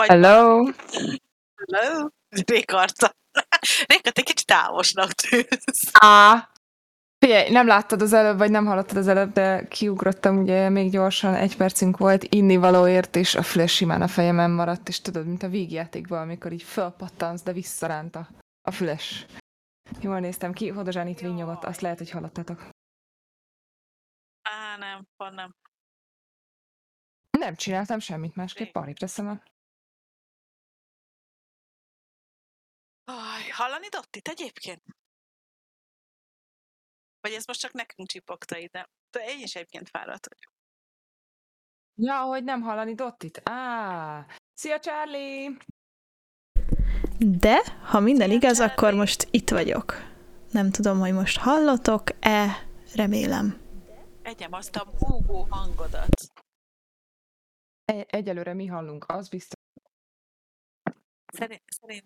Vagy Hello! Hello? Réka arca. Réka, te kicsit távosnak tűnsz. Á! Figyelj, nem láttad az előbb, vagy nem hallottad az előbb, de kiugrottam ugye még gyorsan, egy percünk volt innivalóért, és a flash simán a fejemen maradt, és tudod, mint a vígjátékban, amikor így fölpattansz, de visszaránt a, a flash. Jól néztem ki, Hodozsán itt vinnyogott, azt lehet, hogy hallottatok. Á, nem, van nem. Nem csináltam semmit másképp, arrébb teszem a... Aj, hallani Dottit egyébként? Vagy ez most csak nekünk csipogta ide? De én is egyébként fáradt vagyok. Ja, hogy nem hallani Dottit? Á! Szia, Charlie! De, ha minden Szia, igaz, Charlie! akkor most itt vagyok. Nem tudom, hogy most hallotok-e, remélem. Egyem azt a búgó hangodat. Egy- egyelőre mi hallunk, az biztos. Szerint, szerint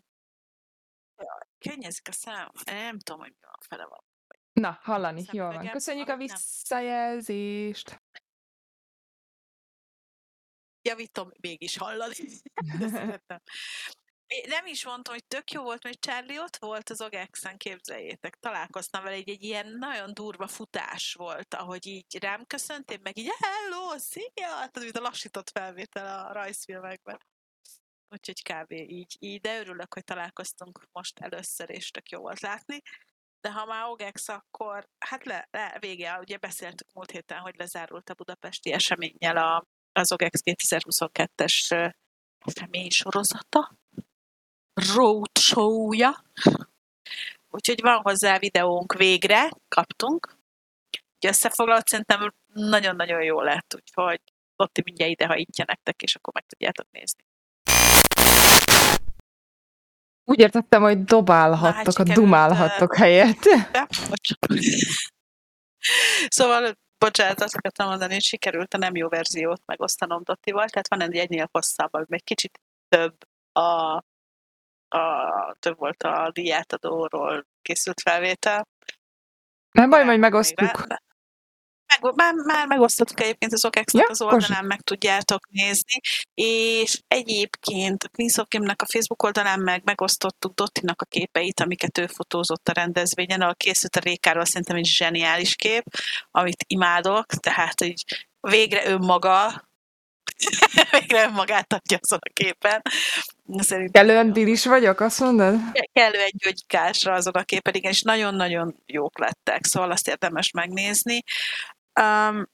Jaj, könnyezik a szám. Nem tudom, hogy mi van fele van. Na, hallani, jól van. Szemüvegem, Köszönjük a visszajelzést! Javítom, mégis hallani. De nem is mondtam, hogy tök jó volt, mert Charlie ott volt az Ogexen, képzeljétek. Találkoztam vele, egy, egy ilyen nagyon durva futás volt, ahogy így rám köszönt, én meg így hello, szia! Tudod, mint a lassított felvétel a rajzfilmekben. Úgyhogy kb. így, így, de örülök, hogy találkoztunk most először, és tök jó volt látni. De ha már OGEX, akkor hát le, le vége, ugye beszéltük múlt héten, hogy lezárult a budapesti eseménnyel a, az OGEX 2022-es ö, esemény sorozata, roadshow-ja. Úgyhogy van hozzá videónk végre, kaptunk. Úgyhogy összefoglalót szerintem nagyon-nagyon jó lett, úgyhogy Lotti mindjárt ide hajítja nektek, és akkor meg tudjátok nézni. Úgy értettem, hogy dobálhattok, a dumálhattok helyett. Szóval, bocsánat, azt akartam mondani, hogy sikerült a nem jó verziót megosztanom Dottival, tehát van egy egynél hosszabb, ami egy kicsit több a, a több volt a díjátadóról készült felvétel. Nem baj, majd megosztjuk. Meg, már, már megosztottuk egyébként az OKEX-nek Ja, az oldalán, meg tudjátok nézni, és egyébként a Queens of Kim-nek a Facebook oldalán meg megosztottuk Dottinak a képeit, amiket ő fotózott a rendezvényen, ahol készült a Rékáról szerintem egy zseniális kép, amit imádok, tehát így végre önmaga, végre önmagát adja azon a képen. Szerintem Kellően dilis vagyok, azt mondod? kellő egy gyógykásra azon a képen, igen, és nagyon-nagyon jók lettek, szóval azt érdemes megnézni. Um,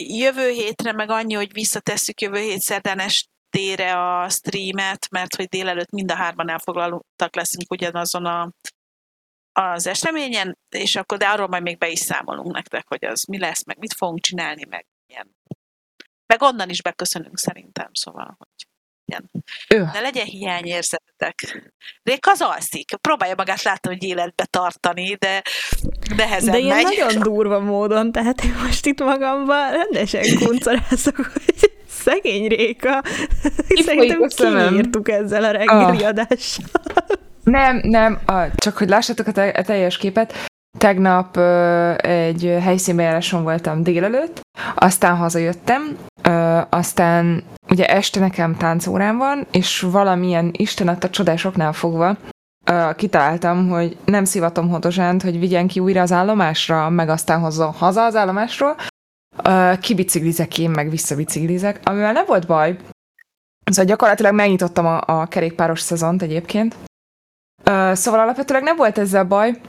jövő hétre meg annyi, hogy visszatesszük jövő hét szerdán estére a streamet, mert hogy délelőtt mind a hárman elfoglaltak leszünk ugyanazon a, az eseményen, és akkor de arról majd még be is számolunk nektek, hogy az mi lesz, meg mit fogunk csinálni, meg ilyen. Meg onnan is beköszönünk szerintem, szóval, hogy ilyen. Ő. Ne legyen hiányérzetetek. Rék az alszik. Próbálja magát látni, hogy életbe tartani, de nehezen De ilyen megy. nagyon durva módon, tehát én most itt magamban rendesen kuncorázok, hogy szegény Réka. Szerintem a szemem. kinyírtuk ezzel a reggeli Ah. adással. Nem, nem, csak hogy lássátok a, te, a teljes képet. Tegnap ö, egy helyszínbejáráson voltam délelőtt, aztán hazajöttem, ö, aztán ugye este nekem táncórám van, és valamilyen Isten adta csodásoknál fogva ö, kitaláltam, hogy nem szivatom Hodozsánt, hogy vigyen ki újra az állomásra, meg aztán hozzon haza az állomásról, ö, kibiciklizek én, meg visszabiciklizek, amivel nem volt baj, Szóval gyakorlatilag megnyitottam a, a kerékpáros szezont egyébként. Ö, szóval alapvetőleg nem volt ezzel baj,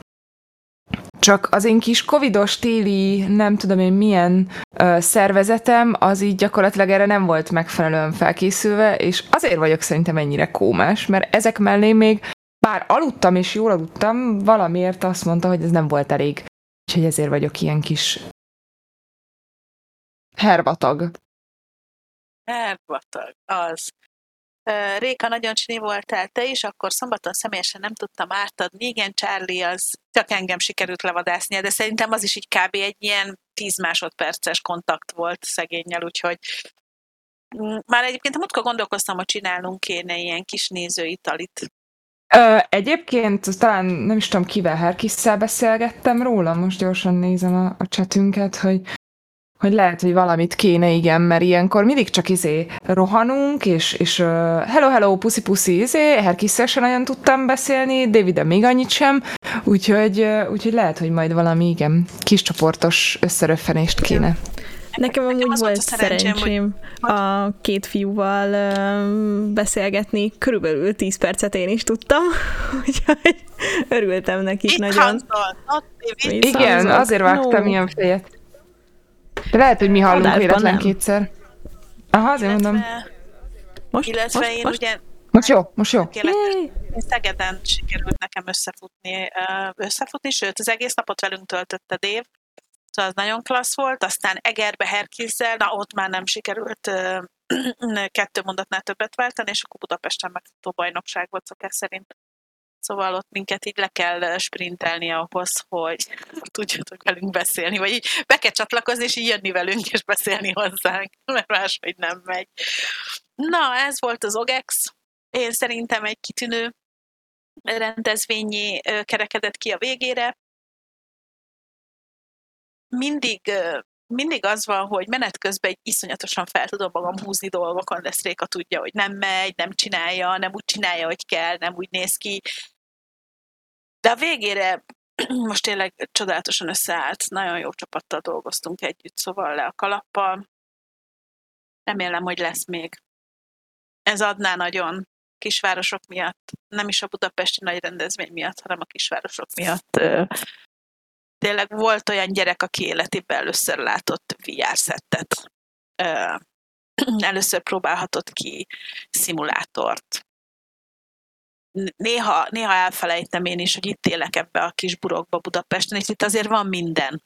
csak az én kis covidos téli, nem tudom én milyen ö, szervezetem, az így gyakorlatilag erre nem volt megfelelően felkészülve, és azért vagyok szerintem ennyire kómás, mert ezek mellé még bár aludtam és jól aludtam, valamiért azt mondta, hogy ez nem volt elég. Úgyhogy ezért vagyok ilyen kis hervatag. Herbatag, az. Réka, nagyon csini voltál te is, akkor szombaton személyesen nem tudtam átadni. Igen, Charlie, az csak engem sikerült levadásznia, de szerintem az is így kb. egy ilyen 10 másodperces kontakt volt szegényel, úgyhogy Mm, már egyébként a múltkor gondolkoztam, hogy csinálnunk kéne ilyen kis nézőitalit. Ö, egyébként talán nem is tudom kivel, Herkisszel beszélgettem róla, most gyorsan nézem a, a chatünket, hogy, hogy lehet, hogy valamit kéne, igen, mert ilyenkor mindig csak izé rohanunk, és, és uh, hello, hello, puszi, puszi, izé, Herkisszel sem nagyon tudtam beszélni, david még annyit sem, úgyhogy, uh, úgyhogy lehet, hogy majd valami, igen, kis csoportos összeröffenést kéne. Nekem amúgy Nekem volt szerencsém, szerencsém hogy... a két fiúval beszélgetni, körülbelül 10 percet én is tudtam, úgyhogy örültem nekik Itt nagyon. Igen, hangzott. azért vágtam no. ilyen fejet. De lehet, hogy mi hallunk véletlen kétszer. Aha, azért illetve, mondom. Most, illetve most, én most? ugye... Most jó, most jó. Szegeden sikerült nekem összefutni, összefutni, sőt, az egész napot velünk töltötte Dév, szóval az nagyon klassz volt, aztán Egerbe Herkizzel, na ott már nem sikerült kettő mondatnál többet váltani, és akkor Budapesten megfutó bajnokság volt szokás szerint. Szóval ott minket így le kell sprintelni ahhoz, hogy tudjatok velünk beszélni, vagy így be kell csatlakozni, és így jönni velünk, és beszélni hozzánk, mert máshogy nem megy. Na, ez volt az OGEX. Én szerintem egy kitűnő rendezvényi kerekedett ki a végére. Mindig mindig az van, hogy menet közben egy iszonyatosan fel tudom magam húzni dolgokon, de Szréka tudja, hogy nem megy, nem csinálja, nem úgy csinálja, hogy kell, nem úgy néz ki. De a végére most tényleg csodálatosan összeállt, nagyon jó csapattal dolgoztunk együtt, szóval le a kalappal. Remélem, hogy lesz még. Ez adná nagyon kisvárosok miatt, nem is a budapesti nagy rendezvény miatt, hanem a kisvárosok miatt. Tényleg volt olyan gyerek, aki életében először látott VR szettet. Először próbálhatott ki szimulátort néha, néha elfelejtem én is, hogy itt élek ebbe a kis burokba Budapesten, és itt azért van minden.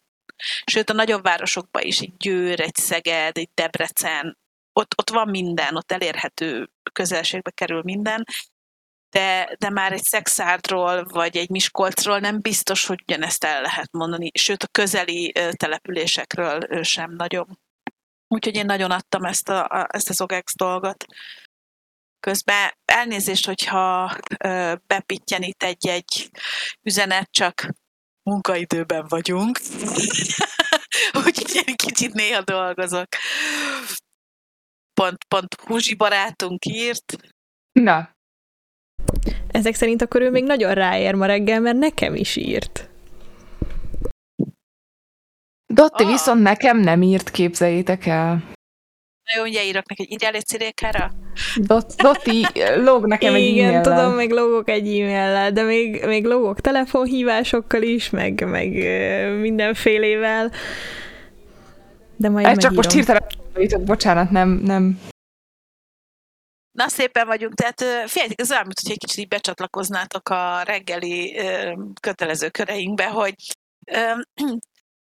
Sőt, a nagyobb városokban is, egy Győr, egy Szeged, egy Debrecen, ott, ott van minden, ott elérhető közelségbe kerül minden, de, de már egy Szexárdról vagy egy Miskolcról nem biztos, hogy ugyanezt el lehet mondani, sőt a közeli településekről sem nagyon. Úgyhogy én nagyon adtam ezt, a, a, ezt az OGEX dolgot. Közben elnézést, hogyha ö, bepittyen itt egy-egy üzenet, csak munkaidőben vagyunk. Úgyhogy én kicsit néha dolgozok. Pont, pont Húzsi barátunk írt. Na. Ezek szerint akkor ő még nagyon ráér ma reggel, mert nekem is írt. Dotti ah. viszont nekem nem írt, képzeljétek el. Na jó, ugye írok neki, írjál egy cirékára? Dot, Doti lóg nekem egy Igen, e tudom, még logok egy e-maillel, de még, még logok telefonhívásokkal is, meg, meg mindenfélével. De majd Ez csak most hirtelen bocsánat, nem, nem. Na, szépen vagyunk. Tehát figyeljétek, ez olyan, hogy egy kicsit így becsatlakoznátok a reggeli kötelező köreinkbe, hogy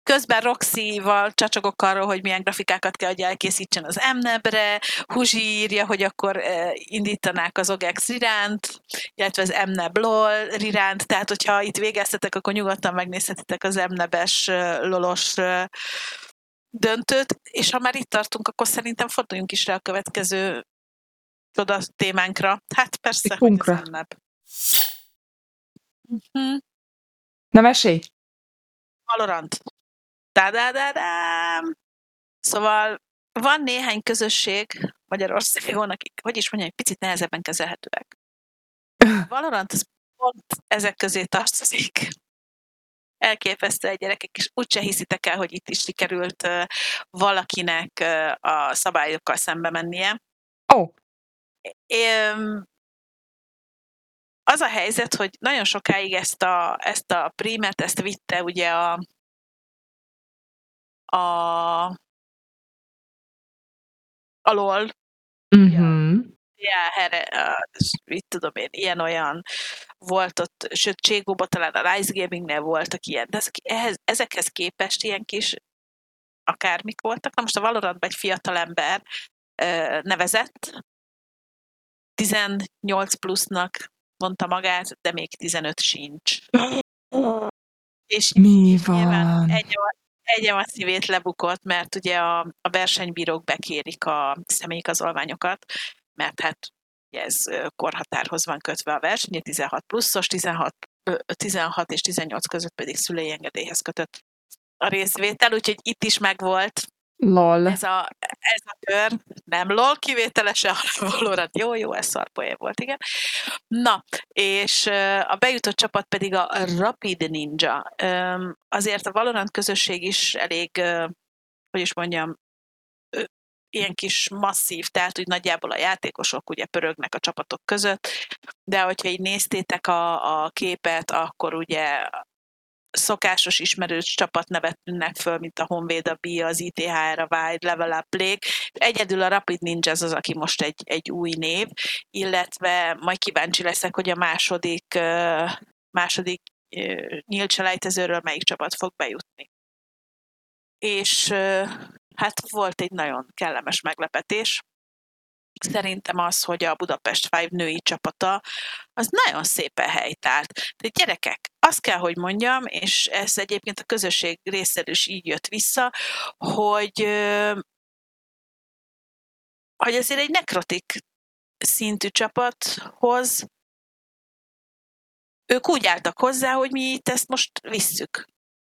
Közben Roxy-val csacsogok arról, hogy milyen grafikákat kell, hogy elkészítsen az MNEB-re, Huzsi írja, hogy akkor uh, indítanák az OGEX iránt, illetve az MNEB LOL iránt, tehát hogyha itt végeztetek, akkor nyugodtan megnézhetitek az MNEB-es uh, lolos uh, döntőt, és ha már itt tartunk, akkor szerintem forduljunk is rá a következő csoda témánkra. Hát persze, hogy az. Uh-huh. Na mesélj! Valorant. Tadadadám! Szóval van néhány közösség Magyarországon, akik, hogy is mondjam, egy picit nehezebben kezelhetőek. Valorant az pont ezek közé tartozik. Elképesztő egy gyerekek, és úgyse hiszitek el, hogy itt is sikerült valakinek a szabályokkal szembe mennie. Ó. Oh. az a helyzet, hogy nagyon sokáig ezt a, ezt a primet, ezt vitte ugye a, a alól. Uh-huh. Ja, herre, mit tudom én, ilyen-olyan volt ott, sőt, Cségóban talán a Rise Gaming-nél voltak ilyen, de ezek, ehhez, ezekhez képest ilyen kis akármik voltak. Na most a Valorantban egy fiatal ember nevezett, 18 plusznak mondta magát, de még 15 sincs. És Mi van? Egy, a szívét lebukott, mert ugye a, a versenybírók bekérik a személyigazolványokat, mert hát ez korhatárhoz van kötve a verseny, 16 pluszos, 16, 16 és 18 között pedig szülői engedélyhez kötött a részvétel, úgyhogy itt is megvolt Lol. Ez a, ez a kör, nem lol kivételese, hanem Valorant. Jó, jó, ez szarpoé volt, igen. Na, és a bejutott csapat pedig a Rapid Ninja. Azért a Valorant közösség is elég, hogy is mondjam, ilyen kis masszív, tehát úgy nagyjából a játékosok ugye pörögnek a csapatok között, de hogyha így néztétek a, a képet, akkor ugye szokásos ismerős csapatnevet tűnnek föl, mint a Honvéd, a B, az ITHR, a Wild, Level Up League. Egyedül a Rapid Ninja az, aki most egy, egy új név, illetve majd kíváncsi leszek, hogy a második, második nyílt selejtezőről melyik csapat fog bejutni. És hát volt egy nagyon kellemes meglepetés. Szerintem az, hogy a Budapest Five női csapata, az nagyon szépen helytált. De gyerekek, azt kell, hogy mondjam, és ez egyébként a közösség részéről is így jött vissza, hogy hogy azért egy nekrotik szintű csapathoz ők úgy álltak hozzá, hogy mi itt ezt most visszük.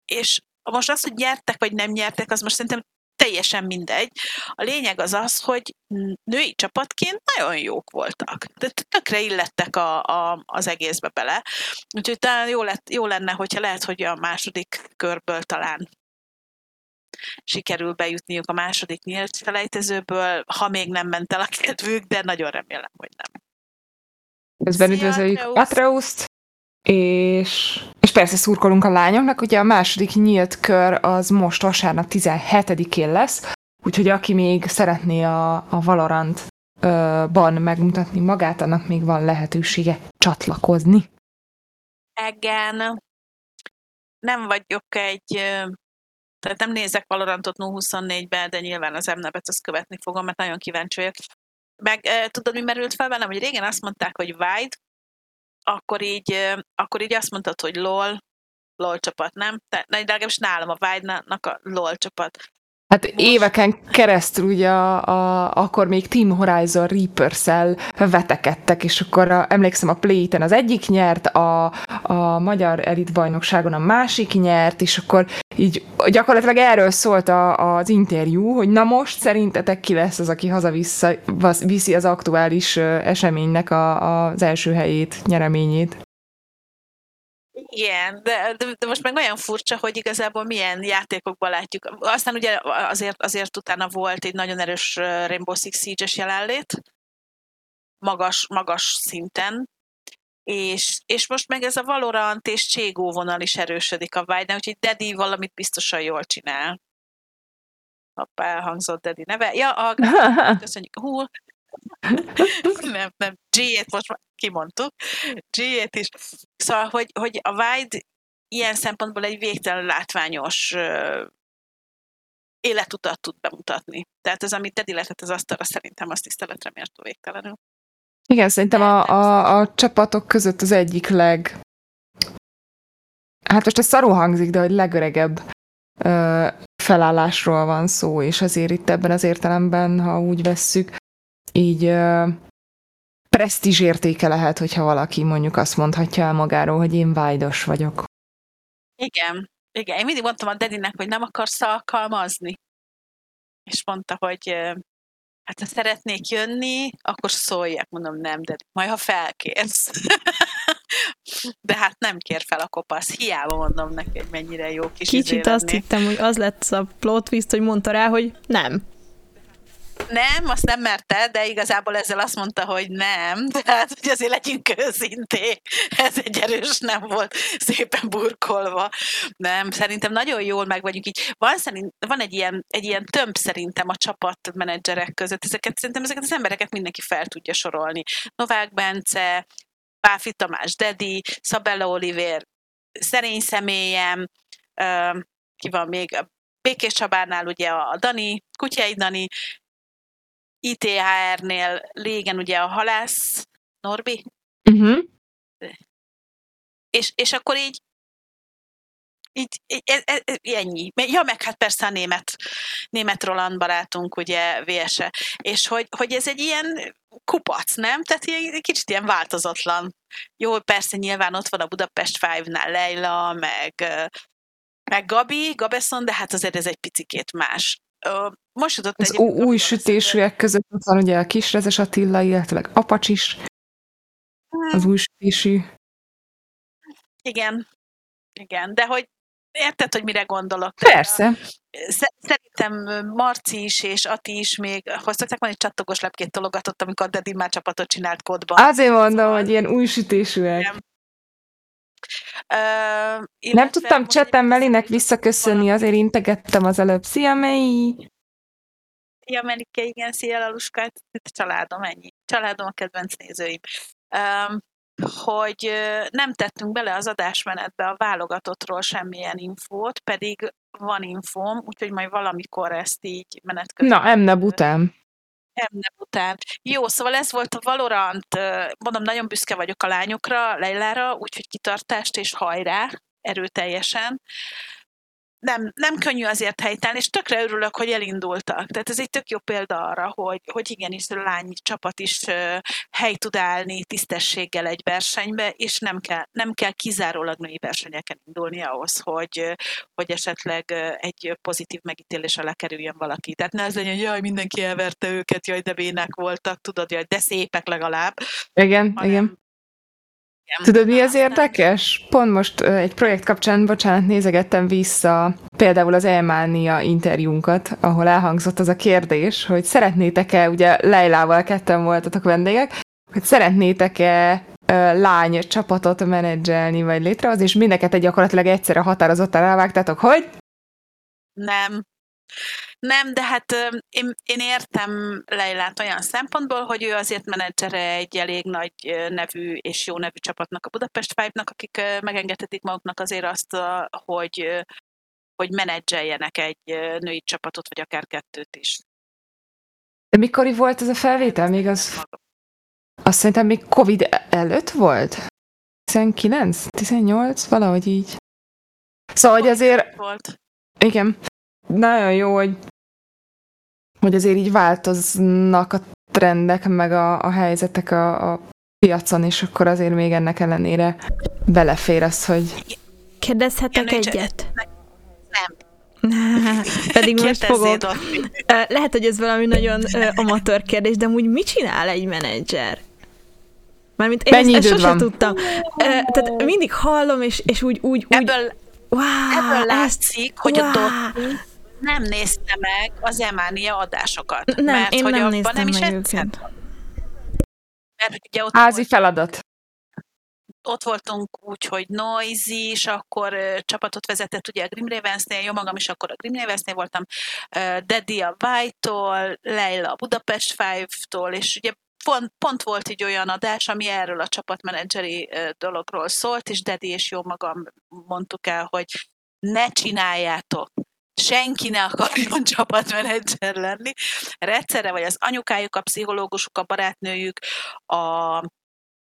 És most az, hogy nyertek vagy nem nyertek, az most szerintem teljesen mindegy. A lényeg az az, hogy női csapatként nagyon jók voltak. De tökre illettek a, a, az egészbe bele. Úgyhogy talán jó, lett, jó lenne, hogyha lehet, hogy a második körből talán sikerül bejutniuk a második nyílt felejtezőből, ha még nem ment el a kedvük, de nagyon remélem, hogy nem. Közben üdvözöljük Atreuszt, és, és persze szurkolunk a lányoknak, ugye a második nyílt kör az most vasárnap 17-én lesz, úgyhogy aki még szeretné a, a Valorant-ban megmutatni magát, annak még van lehetősége csatlakozni. Igen. Nem vagyok egy tehát nem nézek Valorantot 0-24-be, de nyilván az emnebet azt követni fogom, mert nagyon kíváncsi vagyok. Meg tudod, mi merült fel velem, hogy régen azt mondták, hogy Wide, akkor így, akkor így azt mondtad, hogy LOL, LOL csapat, nem? De legalábbis nálam a Wide-nak a LOL csapat. Hát éveken keresztül ugye a, a, akkor még Team Horizon Reapers-el vetekedtek, és akkor a, emlékszem a play az egyik nyert, a, a magyar elit bajnokságon a másik nyert, és akkor így gyakorlatilag erről szólt a, az interjú, hogy na most szerintetek ki lesz az, aki hazaviszi viszi az aktuális eseménynek a, az első helyét, nyereményét. Igen, de, de, de most meg olyan furcsa, hogy igazából milyen játékokban látjuk. Aztán ugye azért, azért utána volt egy nagyon erős Rainbow Six Siege-es jelenlét, magas, magas szinten, és, és most meg ez a Valorant és Cségó vonal is erősödik a Vágynál, úgyhogy Dedi valamit biztosan jól csinál. Hoppá, elhangzott Dedi neve. Ja, a, köszönjük. Hú, nem, nem, G-ét most már kimondtuk, G-ét is. Szóval, hogy, hogy a Wide ilyen szempontból egy végtelen látványos életutat tud bemutatni. Tehát ez, amit Teddy lehetett az asztalra, szerintem azt tiszteletre mértó végtelenül. Igen, szerintem a, a, a csapatok között az egyik leg... Hát most ez szarú hangzik, de hogy legöregebb ö, felállásról van szó, és azért itt ebben az értelemben, ha úgy vesszük, így ö, presztízs értéke lehet, hogyha valaki mondjuk azt mondhatja el magáról, hogy én vájdos vagyok. Igen, igen. Én mindig mondtam a Dedinek, hogy nem akarsz alkalmazni. És mondta, hogy hát ha szeretnék jönni, akkor szóljak. Mondom, nem, de majd ha felkérsz. de hát nem kér fel a kopasz. Hiába mondom neki, hogy mennyire jó kis Kicsit azt lenni. hittem, hogy az lett a plot twist, hogy mondta rá, hogy nem. Nem, azt nem merte, de igazából ezzel azt mondta, hogy nem. Tehát, hogy azért legyünk őszinték. Ez egy erős nem volt szépen burkolva. Nem, szerintem nagyon jól meg vagyunk így. Van, szerint, van egy, ilyen, egy ilyen tömb szerintem a csapatmenedzserek között. Ezeket, szerintem ezeket az embereket mindenki fel tudja sorolni. Novák Bence, Páfi Tamás Dedi, Szabella Oliver, szerény személyem, ki van még, Békés Csabárnál ugye a Dani, Kutyai Dani, ITHR-nél régen ugye a halász Norbi. Uh-huh. És, és akkor így így, ez, ez, ez, ennyi. Ja, meg hát persze a német, német Roland barátunk, ugye, VSE. És hogy, hogy ez egy ilyen kupac, nem? Tehát ilyen, kicsit ilyen változatlan. Jó, persze nyilván ott van a Budapest Five-nál Leila, meg, meg Gabi, Gabesson, de hát azért ez egy picikét más. Most jutott Az új sütésűek között ott van ugye a kisrezes Attila, illetve Apacsis. Az új sütésű. Igen. Igen, de hogy érted, hogy mire gondolok? Persze. Szerintem Marci is és Ati is még, hoztak van egy csattogos lepkét tologatott, amikor Dedi már csapatot csinált kódban. Azért mondom, szóval... hogy ilyen új sütésűek. Igen. Uh, nem tudtam csetem Melinek visszaköszönni, azért integettem az előbb. Szia, Mei! Szia, Melike, igen, szia, Laluskát, családom, ennyi. Családom a kedvenc nézőim. Um, hogy nem tettünk bele az adásmenetbe a válogatottról semmilyen infót, pedig van infóm, úgyhogy majd valamikor ezt így menet közben. Na, emne után. Emne után. Jó, szóval ez volt a Valorant, mondom, nagyon büszke vagyok a lányokra, Leilára, úgyhogy kitartást és hajrá, erőteljesen nem, nem könnyű azért helytállni, és tökre örülök, hogy elindultak. Tehát ez egy tök jó példa arra, hogy, hogy igenis a lány csapat is hely tud állni tisztességgel egy versenybe, és nem kell, nem kell kizárólag női versenyeken indulni ahhoz, hogy, hogy esetleg egy pozitív megítélésre lekerüljön valaki. Tehát ne az legyen, hogy jaj, mindenki elverte őket, jaj, de bének voltak, tudod, jaj, de szépek legalább. Igen, hanem, igen Tudod, mi az érdekes? Pont most egy projekt kapcsán, bocsánat, nézegettem vissza például az Elmánia interjúnkat, ahol elhangzott az a kérdés, hogy szeretnétek-e, ugye Leilával ketten voltatok vendégek, hogy szeretnétek-e lány csapatot menedzselni, vagy létrehozni, és mindeket egy gyakorlatilag egyszerre határozottan elvágtátok, hogy? Nem. Nem, de hát én, én értem Leilát olyan szempontból, hogy ő azért menedzsere egy elég nagy nevű és jó nevű csapatnak, a Budapest Five-nak, akik megengedhetik maguknak azért azt, hogy, hogy menedzseljenek egy női csapatot, vagy akár kettőt is. De mikor volt ez a felvétel? Még az... Azt szerintem még Covid előtt volt? 19? 18? Valahogy így. Szóval, hogy azért... Volt. Igen nagyon jó, hogy, hogy azért így változnak a trendek, meg a, a helyzetek a, a piacon, és akkor azért még ennek ellenére belefér az, hogy... Kérdezhetek egyet? Nem. Pedig most fogok. Lehet, hogy ez valami nagyon amatőr kérdés, de úgy mit csinál egy menedzser? Mármint én Mennyi ezt, ezt sosem van? tudtam. Tehát mindig hallom, és, és úgy, úgy, úgy ebből, wow, ebből látszik, ezt, hogy wow. a Dotti nem nézte meg az Emánia adásokat. Nem, mert én hogy nem néztem nem is meg őket. Mert ugye ott Házi volt, feladat. Ott voltunk úgy, hogy Noisy, és akkor uh, csapatot vezetett ugye a Grim Ravensnél, jó magam is akkor a Grim Ravensnél voltam, uh, Daddy a White-tól, Leila a Budapest Five-tól, és ugye pont, pont volt így olyan adás, ami erről a csapatmenedzseri dologról szólt, és Daddy és jó magam mondtuk el, hogy ne csináljátok senki ne akarjon csapatmenedzser lenni, mert egyszerre vagy az anyukájuk, a pszichológusuk, a barátnőjük, a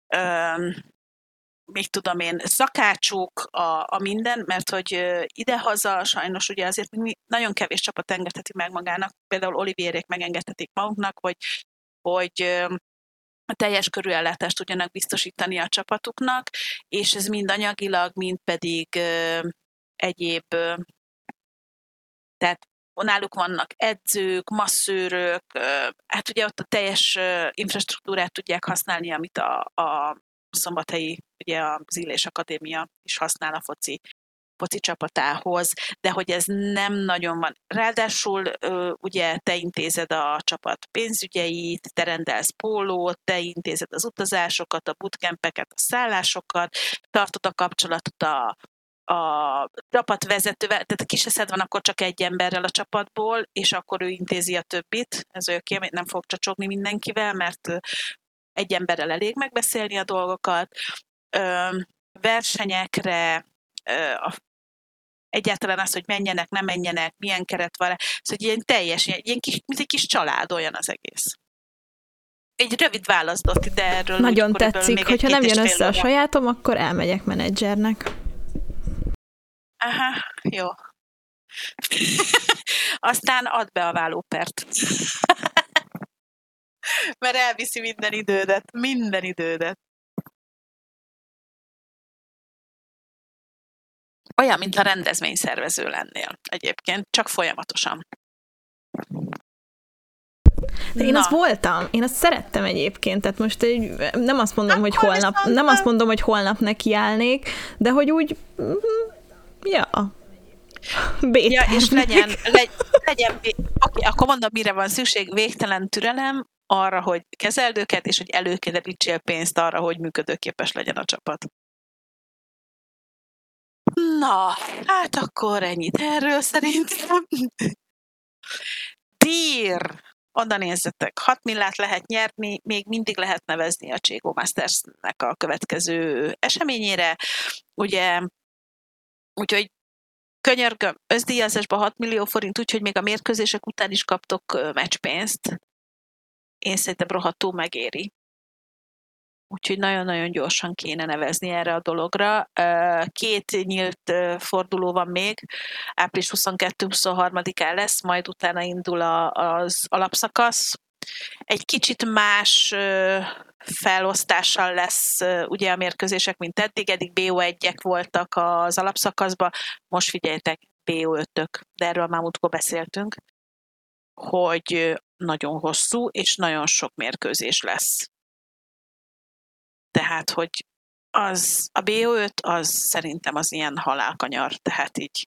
ö, még tudom én, szakácsuk, a, a minden, mert hogy idehaza sajnos ugye azért nagyon kevés csapat engedheti meg magának, például Olivierék megengedhetik maguknak, hogy, hogy a teljes körű ellátást tudjanak biztosítani a csapatuknak, és ez mind anyagilag, mind pedig egyéb tehát náluk vannak edzők, masszőrök, hát ugye ott a teljes infrastruktúrát tudják használni, amit a, a szombathelyi, ugye az Illés Akadémia is használ a foci foci csapatához, de hogy ez nem nagyon van. Ráadásul ugye te intézed a csapat pénzügyeit, te rendelsz pólót, te intézed az utazásokat, a bootcampeket, a szállásokat, tartod a kapcsolatot a a csapatvezetővel, tehát a kis eszed van akkor csak egy emberrel a csapatból, és akkor ő intézi a többit, ez oké, nem fog csacsogni mindenkivel, mert egy emberrel elég megbeszélni a dolgokat. versenyekre, egyáltalán az, hogy menjenek, nem menjenek, milyen keret van, szóval ilyen teljes, ilyen kis, mint egy kis család olyan az egész. Egy rövid választ ott ide erről. Nagyon tetszik, hogyha nem jön össze a sajátom, akkor elmegyek menedzsernek. Aha, jó. Aztán add be a vállópert. Mert elviszi minden idődet, minden idődet. Olyan, mint a rendezvényszervező lennél egyébként, csak folyamatosan. De én Na. azt voltam, én azt szerettem egyébként, tehát most egy, nem azt mondom, Akkor hogy holnap, nem azt mondom, hogy holnap nekiállnék, de hogy úgy, ja, Ja, és legyen, legy, legyen oké, okay, akkor mondom, mire van szükség, végtelen türelem arra, hogy kezeld őket, és hogy előkedelítsél pénzt arra, hogy működőképes legyen a csapat. Na, hát akkor ennyit erről szerintem. Dír! Oda nézzetek, 6 millát lehet nyerni, még mindig lehet nevezni a Cségó Masters-nek a következő eseményére. Ugye, úgyhogy könyörgöm, összdíjazásban 6 millió forint, úgyhogy még a mérkőzések után is kaptok meccspénzt. Én szerintem rohadtul megéri. Úgyhogy nagyon-nagyon gyorsan kéne nevezni erre a dologra. Két nyílt forduló van még, április 22-23-án lesz, majd utána indul az alapszakasz. Egy kicsit más felosztással lesz ugye a mérkőzések, mint eddig. Eddig BO1-ek voltak az alapszakaszban, most figyeljetek, BO5-ök, de erről már múltkor beszéltünk, hogy nagyon hosszú és nagyon sok mérkőzés lesz. Tehát, hogy az, a BO5 az szerintem az ilyen halálkanyar, tehát így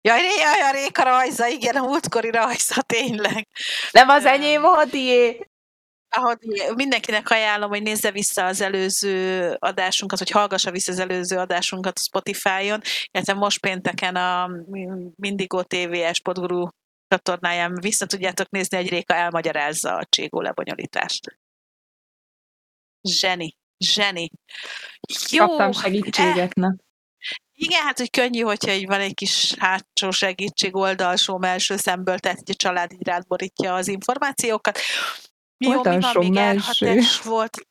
Jaj, jaj, a Réka rajza, igen, a múltkori rajza, tényleg. Nem az enyém, a hadié. Ahogy mindenkinek ajánlom, hogy nézze vissza az előző adásunkat, hogy hallgassa vissza az előző adásunkat a Spotify-on, illetve most pénteken a Mindigo TV Podguru csatornáján vissza tudjátok nézni, hogy Réka elmagyarázza a Cségó lebonyolítást. Zseni. Zseni. Jó. Kaptam segítséget, na. Igen, hát hogy könnyű, hogyha így van egy kis hátsó segítség oldalsó, melső szemből, tehát egy család így borítja az információkat. Jó, mi van még volt?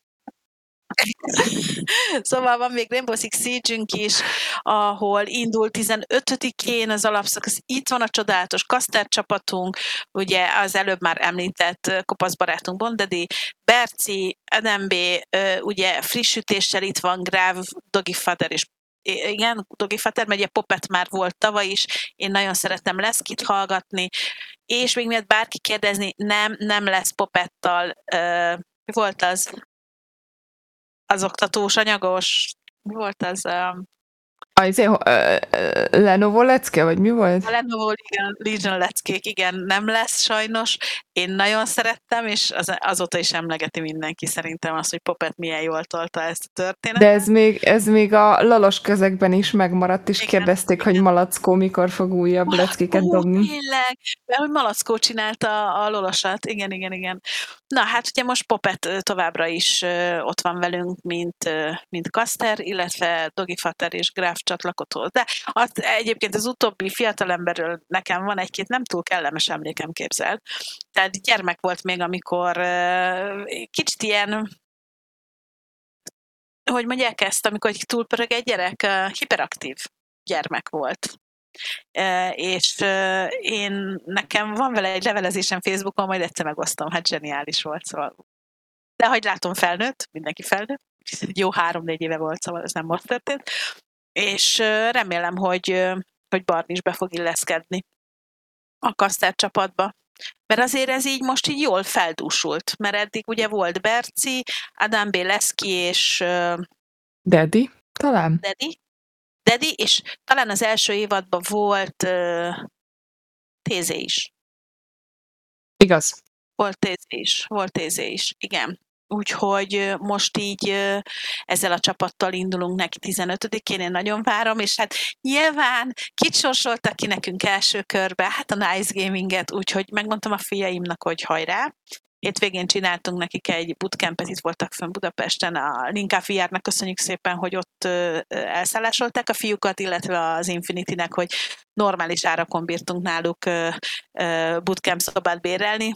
szóval van még Rainbow Six siege is, ahol indul 15-én az alapszakasz. Itt van a csodálatos Kaszter csapatunk, ugye az előbb már említett kopasz barátunk Bondedi, Berci, NMB, ugye frissítéssel itt van Gráv, Dogi Fader és igen, Dogi Fater, mert ugye Popet már volt tavaly is, én nagyon szeretem Leszkit hallgatni, és még miatt bárki kérdezni, nem, nem lesz Popettal, volt az az oktatós anyagos, mi volt az? Um, az uh, Lenovo lecke, vagy mi volt? A Lenovo Legion, Legion leckék, igen, nem lesz sajnos. Én nagyon szerettem, és az, azóta is emlegeti mindenki szerintem azt, hogy Popet milyen jól tolta ezt a történetet. De ez még, ez még a lalos közegben is megmaradt, és igen, kérdezték, hogy Malackó mikor fog újabb leckéket dobni. Tényleg, mert hogy Malackó csinálta a lolosat, igen, igen, igen. Na hát ugye most Popet továbbra is ott van velünk, mint, mint Kaster, illetve Dogi Fater és Graf csatlakozott hozzá. Az, egyébként az utóbbi fiatalemberről nekem van egy-két nem túl kellemes emlékem képzelt. Tehát gyermek volt még, amikor kicsit ilyen hogy mondják ezt, amikor egy túlpörög egy gyerek, hiperaktív gyermek volt. És én, nekem van vele egy levelezésem Facebookon, majd egyszer megosztom, hát zseniális volt, szóval. De hogy látom felnőtt, mindenki felnőtt, jó három-négy éve volt, szóval ez nem most történt és remélem, hogy, hogy Barni is be fog illeszkedni a Kaszter csapatba. Mert azért ez így most így jól feldúsult, mert eddig ugye volt Berci, Adam Leszki és... Dedi, talán? Dedi. Dedi, és talán az első évadban volt uh, Tézé is. Igaz. Volt Tézé is, volt Tézé is, igen. Úgyhogy most így ezzel a csapattal indulunk neki 15-én, én nagyon várom, és hát nyilván kit sorsoltak ki nekünk első körbe? Hát a Nice Gaminget, úgyhogy megmondtam a fiaimnak, hogy hajrá, Hétvégén csináltunk nekik egy bootcampet, itt voltak fönn Budapesten, a Linká fiárnak köszönjük szépen, hogy ott elszállásolták a fiúkat, illetve az Infinity-nek, hogy normális árakon bírtunk náluk bootcamp szobát bérelni,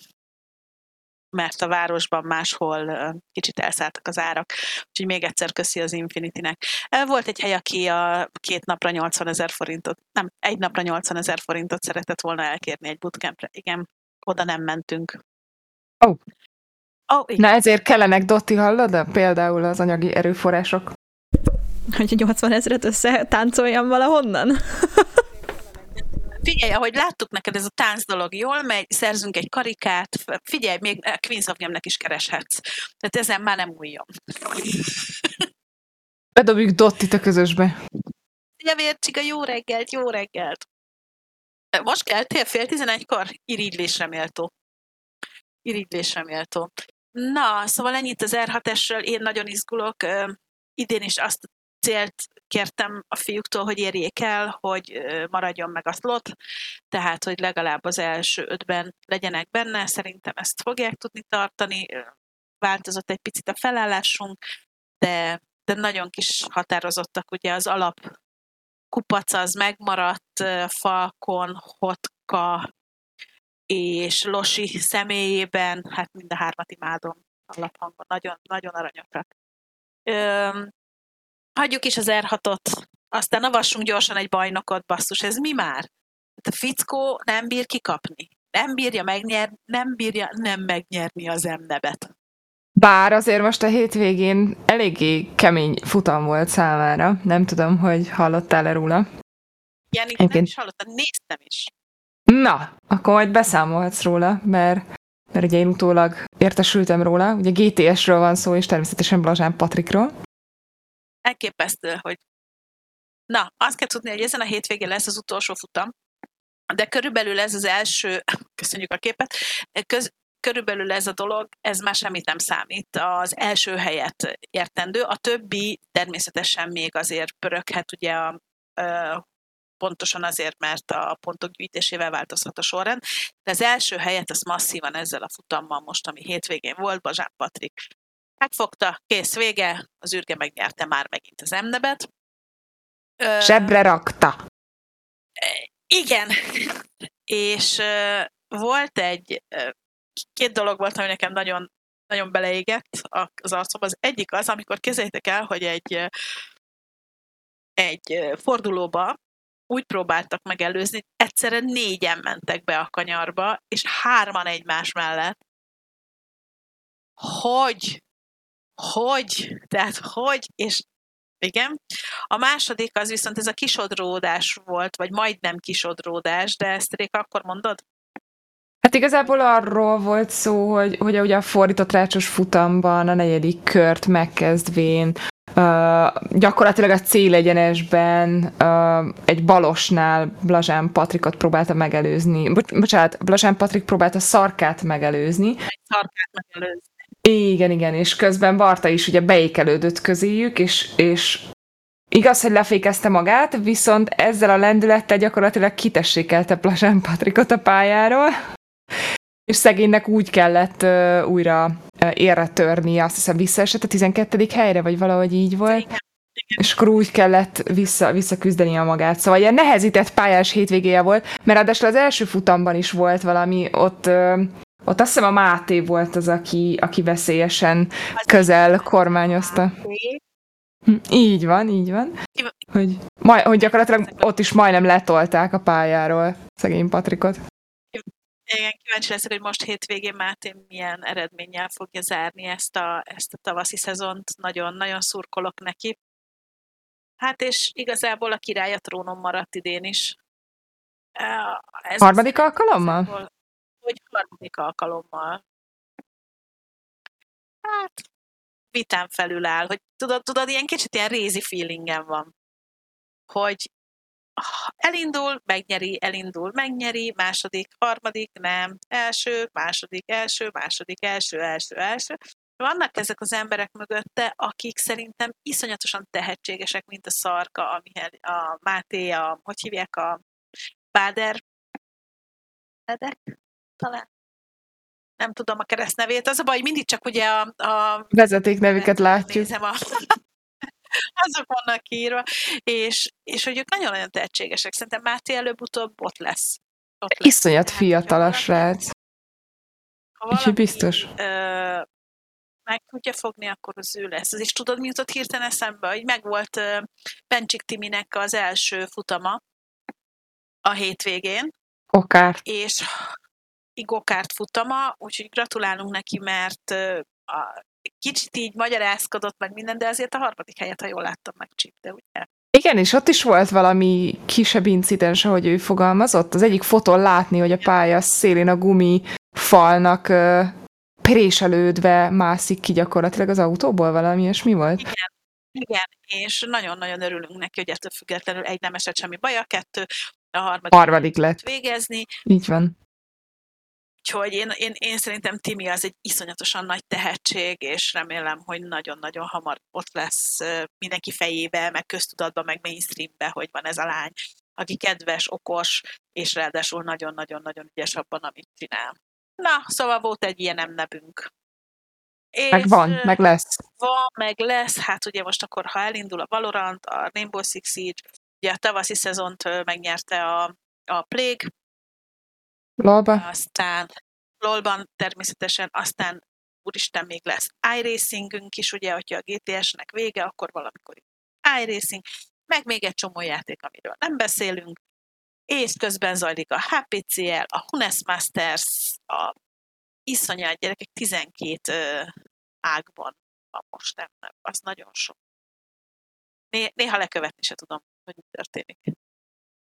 mert a városban máshol kicsit elszálltak az árak. Úgyhogy még egyszer köszi az Infinity-nek. Volt egy hely, aki a két napra 80 ezer forintot, nem, egy napra 80 ezer forintot szeretett volna elkérni egy bootcampre. Igen, oda nem mentünk. Ó. Oh. Oh, Na ezért kellenek, Dotti, hallod? Például az anyagi erőforrások. Hogy 80 ezeret össze táncoljam valahonnan? figyelj, ahogy láttuk neked, ez a tánc dolog jól megy, szerzünk egy karikát, figyelj, még Queens of Game-nek is kereshetsz. Tehát ezen már nem újjon. Bedobjuk Dottit a közösbe. Vércsiga, jó reggelt, jó reggelt! Most keltél fél tizenegykor? Irigylésre méltó. Irigylésre méltó. Na, szóval ennyit az R6-esről, én nagyon izgulok. Idén is azt a célt kértem a fiúktól, hogy érjék el, hogy maradjon meg a slot, tehát, hogy legalább az első ötben legyenek benne, szerintem ezt fogják tudni tartani. Változott egy picit a felállásunk, de, de nagyon kis határozottak, ugye az alap kupac az megmaradt, Falcon, Hotka és Losi személyében, hát mind a hármat imádom alaphangon, nagyon, nagyon aranyosak. Hagyjuk is az R6-ot, aztán avassunk gyorsan egy bajnokot, basszus, ez mi már? Hát a fickó nem bír kikapni, nem bírja megnyerni, nem bírja nem megnyerni az emnebet. Bár azért most a hétvégén eléggé kemény futam volt számára. Nem tudom, hogy hallottál-e róla. Jani, Egyébként... nem is hallottam, néztem is. Na, akkor majd beszámolhatsz róla, mert, mert ugye én utólag értesültem róla. Ugye GTS-ről van szó, és természetesen Blazsán Patrikról. Elképesztő, hogy Na, azt kell tudni, hogy ezen a hétvégén lesz az utolsó futam, de körülbelül ez az első, köszönjük a képet, köz, körülbelül ez a dolog, ez már semmit nem számít. Az első helyet értendő, a többi természetesen még azért pöröghet, ugye a, a pontosan azért, mert a pontok gyűjtésével változhat a sorrend. De az első helyet az masszívan ezzel a futammal most, ami hétvégén volt, Bazsán Patrik megfogta, kész vége, az űrge megnyerte már megint az emnebet. Sebre rakta. Igen. És volt egy két dolog volt, ami nekem nagyon, nagyon beleégett az arcomba. Az egyik az, amikor kezétek el, hogy egy, egy fordulóba úgy próbáltak megelőzni, egyszerre négyen mentek be a kanyarba, és hárman egymás mellett. Hogy? Hogy? Tehát hogy? És igen. A második az viszont ez a kisodródás volt, vagy majdnem kisodródás, de ezt Réka akkor mondod? Hát igazából arról volt szó, hogy, hogy ugye a fordított rácsos futamban a negyedik kört megkezdvén Uh, gyakorlatilag a célegyenesben uh, egy balosnál Blazsán Patrikot próbálta megelőzni. Bocs, bocsánat, Blazsán Patrik próbálta Szarkát megelőzni. Egy Szarkát megelőzni. Igen, igen, és közben Barta is ugye beékelődött közéjük, és, és igaz, hogy lefékezte magát, viszont ezzel a lendülettel gyakorlatilag kitessékelte Blazsán Patrikot a pályáról és szegénynek úgy kellett uh, újra uh, érre törni, azt hiszem visszaesett a 12. helyre, vagy valahogy így volt. És akkor úgy kellett vissza, visszaküzdeni a magát. Szóval ilyen nehezített pályás hétvégéje volt, mert ráadásul az első futamban is volt valami, ott, uh, ott azt hiszem a Máté volt az, aki, aki veszélyesen közel kormányozta. Hm, így van, így van. Hogy, maj, hogy gyakorlatilag ott is majdnem letolták a pályáról szegény Patrikot. Igen, kíváncsi leszek, hogy most hétvégén Máté milyen eredménnyel fogja zárni ezt a, ezt a tavaszi szezont. Nagyon-nagyon szurkolok neki. Hát és igazából a király a trónon maradt idén is. Ez harmadik alkalommal? Hogy harmadik alkalommal. Hát, vitán felül áll, hogy tudod, tudod, ilyen kicsit ilyen rézi feelingem van, hogy elindul, megnyeri, elindul, megnyeri, második, harmadik, nem, első, második, első, második, első, első, első. Vannak ezek az emberek mögötte, akik szerintem iszonyatosan tehetségesek, mint a Szarka, ami a Máté, a, hogy hívják a Báder, Edek, talán nem tudom a keresztnevét, az a baj, mindig csak ugye a... a vezetéknevüket látjuk. Nézem a, azok vannak írva, és, és hogy ők nagyon-nagyon tehetségesek. Szerintem Máté előbb-utóbb ott lesz. Ott lesz. Iszonyat hát, fiatal a srác. Úgyhogy biztos. Ö, meg tudja fogni, akkor az ő lesz. És tudod, mi jutott hirtelen eszembe? Hogy megvolt uh, Bencsik Timinek az első futama a hétvégén. Okárt. És Gokárt futama, úgyhogy gratulálunk neki, mert a, kicsit így magyarázkodott meg minden, de azért a harmadik helyet, ha jól láttam, meg Chip, de ugye Igen, és ott is volt valami kisebb incidens, ahogy ő fogalmazott. Az egyik fotón látni, hogy a pálya szélén a gumi falnak uh, préselődve mászik ki gyakorlatilag az autóból, valami mi volt? Igen, igen, és nagyon-nagyon örülünk neki, hogy ettől függetlenül egy nem esett semmi baj, a kettő, a harmadik, harmadik lett végezni. Így van. Úgyhogy én, én, én szerintem Timi az egy iszonyatosan nagy tehetség, és remélem, hogy nagyon-nagyon hamar ott lesz mindenki fejébe, meg köztudatban, meg mainstreambe, hogy van ez a lány, aki kedves, okos, és ráadásul nagyon-nagyon-nagyon ügyes abban, amit csinál. Na, szóval volt egy ilyen emnebünk. És meg van, meg lesz. Van, meg lesz. Hát ugye most akkor, ha elindul a Valorant, a Rainbow Six Siege, ugye a tavaszi szezont megnyerte a, a Plague, Lolba. Aztán LOL-ban természetesen, aztán úristen, még lesz iRacingünk is, ugye, hogyha a GTS-nek vége, akkor valamikor iRacing, meg még egy csomó játék, amiről nem beszélünk, és közben zajlik a HPCL, a Hunes Masters, a iszonyat gyerekek 12 ágban van most, nem, az nagyon sok. Né- néha lekövetni se tudom, hogy mi történik.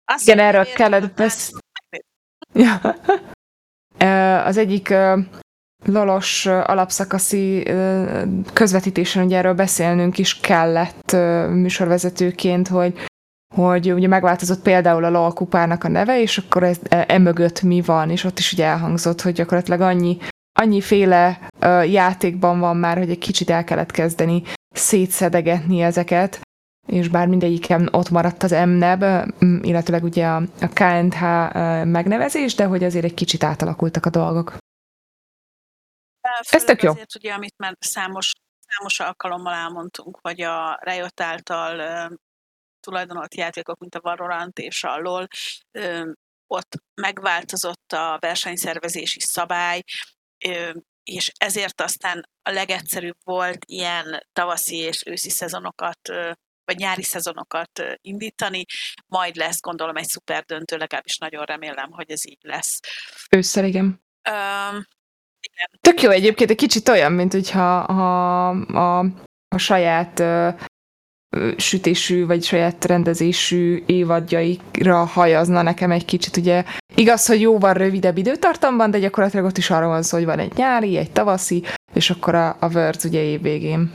Azt Igen, erről kellett beszélni. Ja. Az egyik lolos alapszakaszi közvetítésen ugye erről beszélnünk is kellett műsorvezetőként, hogy hogy ugye megváltozott például a LOL kupának a neve, és akkor ez emögött mi van, és ott is ugye elhangzott, hogy gyakorlatilag annyi, uh, játékban van már, hogy egy kicsit el kellett kezdeni szétszedegetni ezeket, és bár mindegyiken ott maradt az MNEB, illetőleg ugye a, a KNH megnevezés, de hogy azért egy kicsit átalakultak a dolgok. Ez tök jó. Azért, ugye, amit már számos, számos alkalommal elmondtunk, hogy a Riot által uh, tulajdonolt játékok, mint a Valorant és a LoL, uh, ott megváltozott a versenyszervezési szabály, és ezért aztán a legegyszerűbb volt ilyen tavaszi és őszi szezonokat vagy nyári szezonokat indítani, majd lesz gondolom egy szuper döntő, legalábbis nagyon remélem, hogy ez így lesz. Ősszel, igen. Um, igen. Tök jó egyébként, egy kicsit olyan, mint hogyha ha, a, a saját sütésű, vagy saját rendezésű évadjaikra hajazna nekem egy kicsit, ugye igaz, hogy jóval rövidebb időtartamban, de gyakorlatilag ott is arra van szó, hogy van egy nyári, egy tavaszi, és akkor a, a Words ugye évvégén.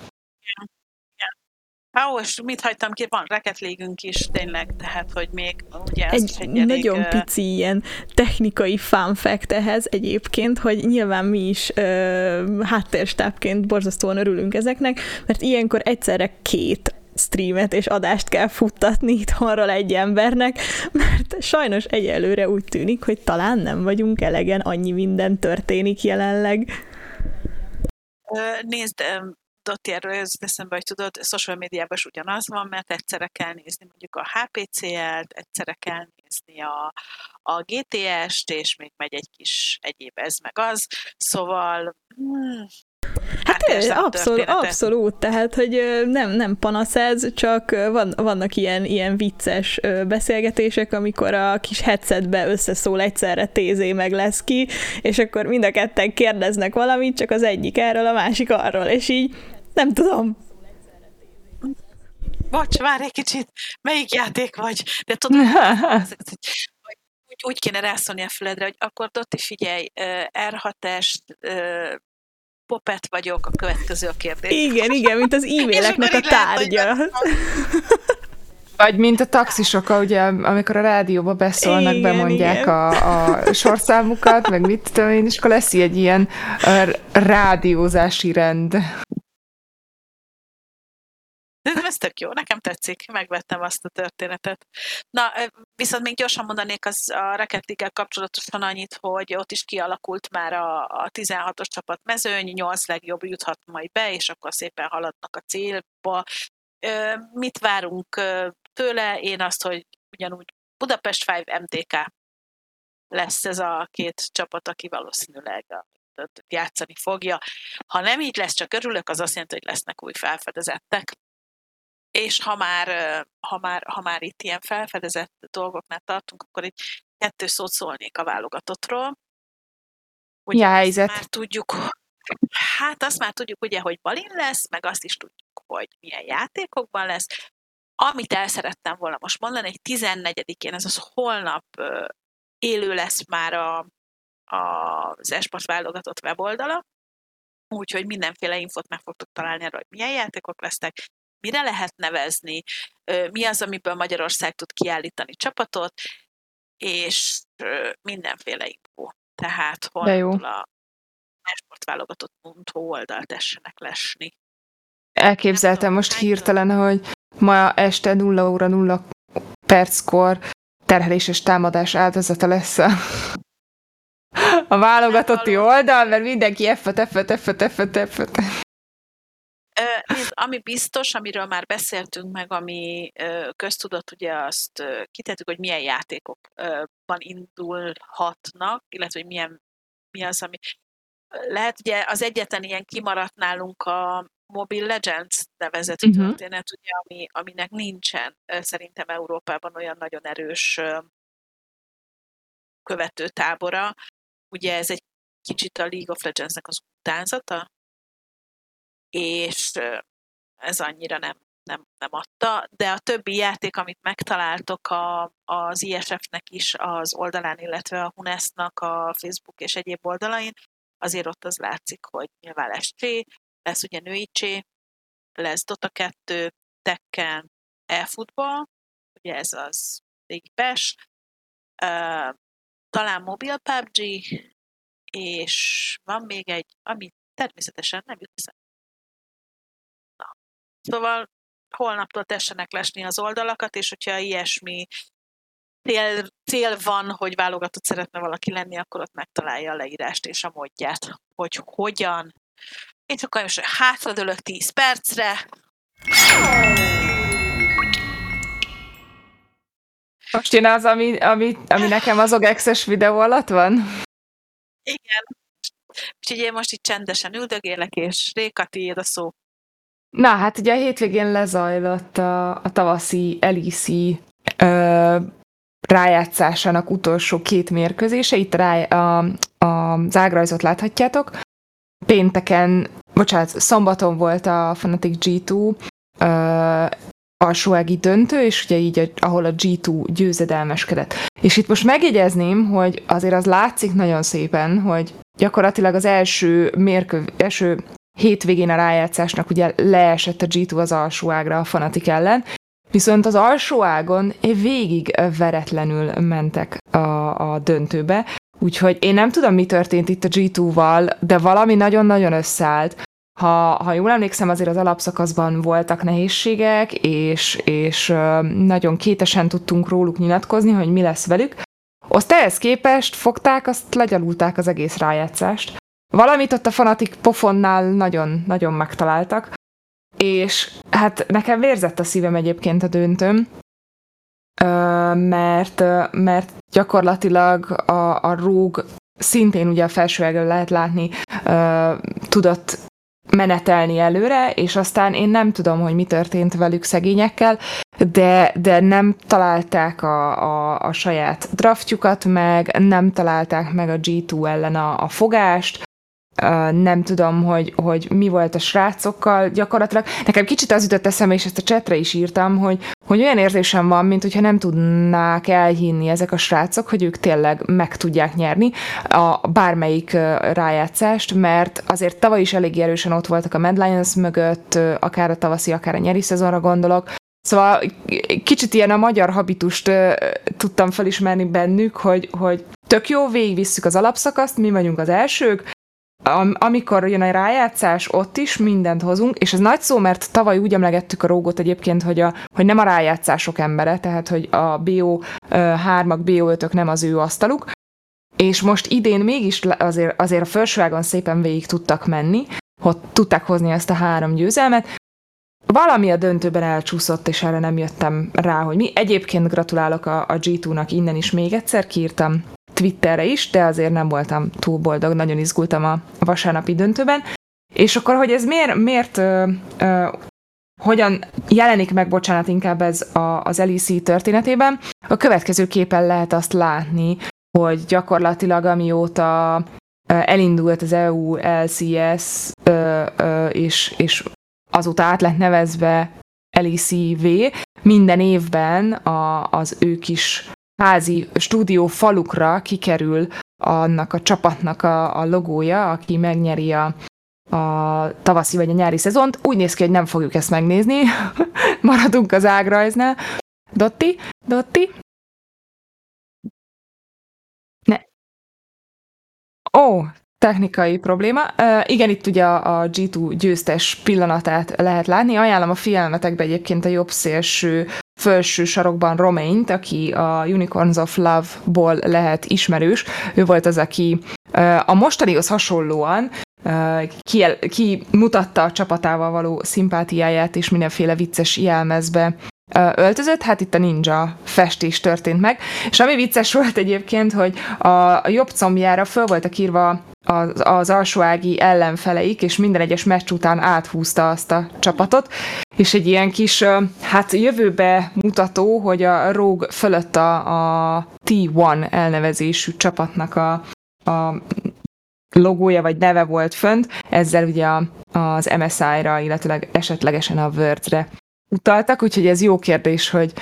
Ó, és mit hagytam ki? Van reketlegünk is, tényleg, tehát, hogy még ugye egy, egy nagyon elég, pici ilyen technikai fun fact ehhez egyébként, hogy nyilván mi is uh, háttérstábként borzasztóan örülünk ezeknek, mert ilyenkor egyszerre két streamet és adást kell futtatni itthonról egy embernek, mert sajnos egyelőre úgy tűnik, hogy talán nem vagyunk elegen, annyi minden történik jelenleg. Nézd, Dotti, erről ez eszembe, hogy tudod, social médiában is ugyanaz van, mert egyszerre kell nézni mondjuk a HPCL-t, egyszerre kell nézni a, a GTS-t, és még megy egy kis egyéb ez meg az, szóval hmm, Hát, hát abszolút, abszolút, tehát, hogy nem, nem panasz ez, csak van, vannak ilyen, ilyen vicces beszélgetések, amikor a kis headsetbe összeszól egyszerre tézé meg lesz ki, és akkor mind a ketten kérdeznek valamit, csak az egyik erről, a másik arról, és így nem tudom. Bocs, várj egy kicsit, melyik játék vagy? De tudod, úgy, úgy kéne rászólni a füledre, hogy akkor Dotti, figyelj, R6-est, popet vagyok, a következő a kérdés. Igen, igen, mint az e-maileknek a tárgya. Vagy mint a taxisok, ugye, amikor a rádióba beszólnak, igen, bemondják igen. A, a sorszámukat, meg mit tudom én, és akkor lesz egy ilyen rádiózási rend. Ez tök jó, nekem tetszik, megvettem azt a történetet. Na, viszont még gyorsan mondanék az a Rocket kapcsolatosan annyit, hogy ott is kialakult már a, a 16-os csapat mezőny, 8 legjobb juthat majd be, és akkor szépen haladnak a célba. Mit várunk tőle? Én azt, hogy ugyanúgy Budapest 5 MTK lesz ez a két csapat, aki valószínűleg játszani fogja. Ha nem így lesz, csak örülök, az azt jelenti, hogy lesznek új felfedezettek és ha már, ha már, ha már itt ilyen felfedezett dolgoknál tartunk, akkor itt kettő szót szólnék a válogatottról. Ugye ja, helyzet? Már tudjuk, hát azt már tudjuk ugye, hogy Balin lesz, meg azt is tudjuk, hogy milyen játékokban lesz. amit el szerettem volna most mondani, egy 14-én, ez az holnap élő lesz már a, a, az esport válogatott weboldala, úgyhogy mindenféle infot meg fogtok találni arra, hogy milyen játékok lesznek, mire lehet nevezni, mi az, amiből Magyarország tud kiállítani csapatot, és mindenféle info. Tehát holnaptól a sportválogatott.hu oldalt tessenek lesni. Elképzeltem most hirtelen, hogy ma este 0 óra 0 perckor terheléses támadás áldozata lesz a, a válogatotti oldal, mert mindenki effet, effet, effet, effet, effet. Ami biztos, amiről már beszéltünk meg, ami köztudott, ugye azt kitettük, hogy milyen játékokban indulhatnak, illetve hogy milyen, mi az, ami... Lehet ugye az egyetlen ilyen kimaradt nálunk a Mobile Legends nevezetű uh-huh. történet, ugye, ami, aminek nincsen szerintem Európában olyan nagyon erős követőtábora. Ugye ez egy kicsit a League of Legends-nek az utánzata, és ez annyira nem, nem, nem adta, de a többi játék, amit megtaláltok a, az ISF-nek is az oldalán, illetve a Hunesnak a Facebook és egyéb oldalain, azért ott az látszik, hogy nyilván lesz csé, lesz ugye női csé, lesz Dota 2, Tekken, e-futball, ugye ez az régi PES, uh, talán mobil PUBG, és van még egy, ami természetesen nem jut eszembe Szóval holnaptól tessenek lesni az oldalakat, és hogyha ilyesmi cél, cél van, hogy válogatott szeretne valaki lenni, akkor ott megtalálja a leírást és a módját, hogy hogyan. Én csak most hátradőlök 10 percre. Most jön az, ami, ami, ami nekem az OGEX-es videó alatt van? Igen. Úgyhogy én most itt csendesen üldögélek, és Réka, tiéd a szó. Na, hát ugye a hétvégén lezajlott a, a tavaszi Elisi ö, rájátszásának utolsó két mérkőzése. Itt rá, a, a zágrajzot láthatjátok. Pénteken, bocsánat, szombaton volt a Fnatic G2 ö, alsóági döntő, és ugye így, ahol a G2 győzedelmeskedett. És itt most megjegyezném, hogy azért az látszik nagyon szépen, hogy gyakorlatilag az első mérkő, első hétvégén a rájátszásnak ugye leesett a G2 az alsó ágra a fanatik ellen, viszont az alsó ágon végig veretlenül mentek a, a döntőbe, úgyhogy én nem tudom, mi történt itt a G2-val, de valami nagyon-nagyon összeállt. Ha, ha jól emlékszem, azért az alapszakaszban voltak nehézségek, és, és nagyon kétesen tudtunk róluk nyilatkozni, hogy mi lesz velük. Azt ehhez képest fogták, azt legyalulták az egész rájátszást. Valamit ott a fanatik pofonnál nagyon-nagyon megtaláltak, és hát nekem vérzett a szívem egyébként a döntőm, mert, mert gyakorlatilag a, a rúg szintén ugye a felső lehet látni, tudott menetelni előre, és aztán én nem tudom, hogy mi történt velük szegényekkel, de, de nem találták a, a, a saját draftjukat meg, nem találták meg a G2 ellen a, a fogást, nem tudom, hogy, hogy mi volt a srácokkal, gyakorlatilag. Nekem kicsit az jutott eszembe, és ezt a csetre is írtam, hogy, hogy olyan érzésem van, mint hogyha nem tudnák elhinni ezek a srácok, hogy ők tényleg meg tudják nyerni a bármelyik rájátszást, mert azért tavaly is elég erősen ott voltak a Mad Lions mögött, akár a tavaszi, akár a nyeri szezonra gondolok, Szóval kicsit ilyen a magyar habitust tudtam felismerni bennük, hogy, hogy tök jó, végigvisszük az alapszakaszt, mi vagyunk az elsők, am, amikor jön a rájátszás, ott is mindent hozunk, és ez nagy szó, mert tavaly úgy emlegettük a rógot egyébként, hogy, a, hogy nem a rájátszások embere, tehát hogy a BO3-ak, BO5-ök nem az ő asztaluk, és most idén mégis azért, azért a felsőágon szépen végig tudtak menni, hogy tudták hozni ezt a három győzelmet, valami a döntőben elcsúszott, és erre nem jöttem rá, hogy mi. Egyébként gratulálok a, a G2-nak innen is még egyszer, kiírtam Twitterre is, de azért nem voltam túl boldog, nagyon izgultam a vasárnapi döntőben. És akkor, hogy ez miért, miért ö, ö, hogyan jelenik meg, bocsánat, inkább ez a, az LEC történetében, a következő képen lehet azt látni, hogy gyakorlatilag amióta elindult az EU LCS, és, és azóta át lett nevezve LECV minden évben a, az ő kis házi stúdió falukra kikerül annak a csapatnak a, a logója, aki megnyeri a, a tavaszi vagy a nyári szezont. Úgy néz ki, hogy nem fogjuk ezt megnézni. Maradunk az ágrajznál. Dotti? Dotti? Ne. Ó, technikai probléma. Uh, igen, itt ugye a, a G2 győztes pillanatát lehet látni. Ajánlom a figyelmetekbe egyébként a jobb szélső felső sarokban Romaint, aki a Unicorns of Love-ból lehet ismerős. Ő volt az, aki a mostanihoz hasonlóan ki, ki a csapatával való szimpátiáját és mindenféle vicces jelmezbe öltözött, hát itt a ninja festés történt meg, és ami vicces volt egyébként, hogy a, a jobb combjára föl voltak írva az, az alsóági ellenfeleik, és minden egyes meccs után áthúzta azt a csapatot, és egy ilyen kis, hát jövőbe mutató, hogy a Rogue fölött a, a T1 elnevezésű csapatnak a, a logója vagy neve volt fönt, ezzel ugye az MSI-ra, illetőleg esetlegesen a Word-re utaltak, úgyhogy ez jó kérdés, hogy,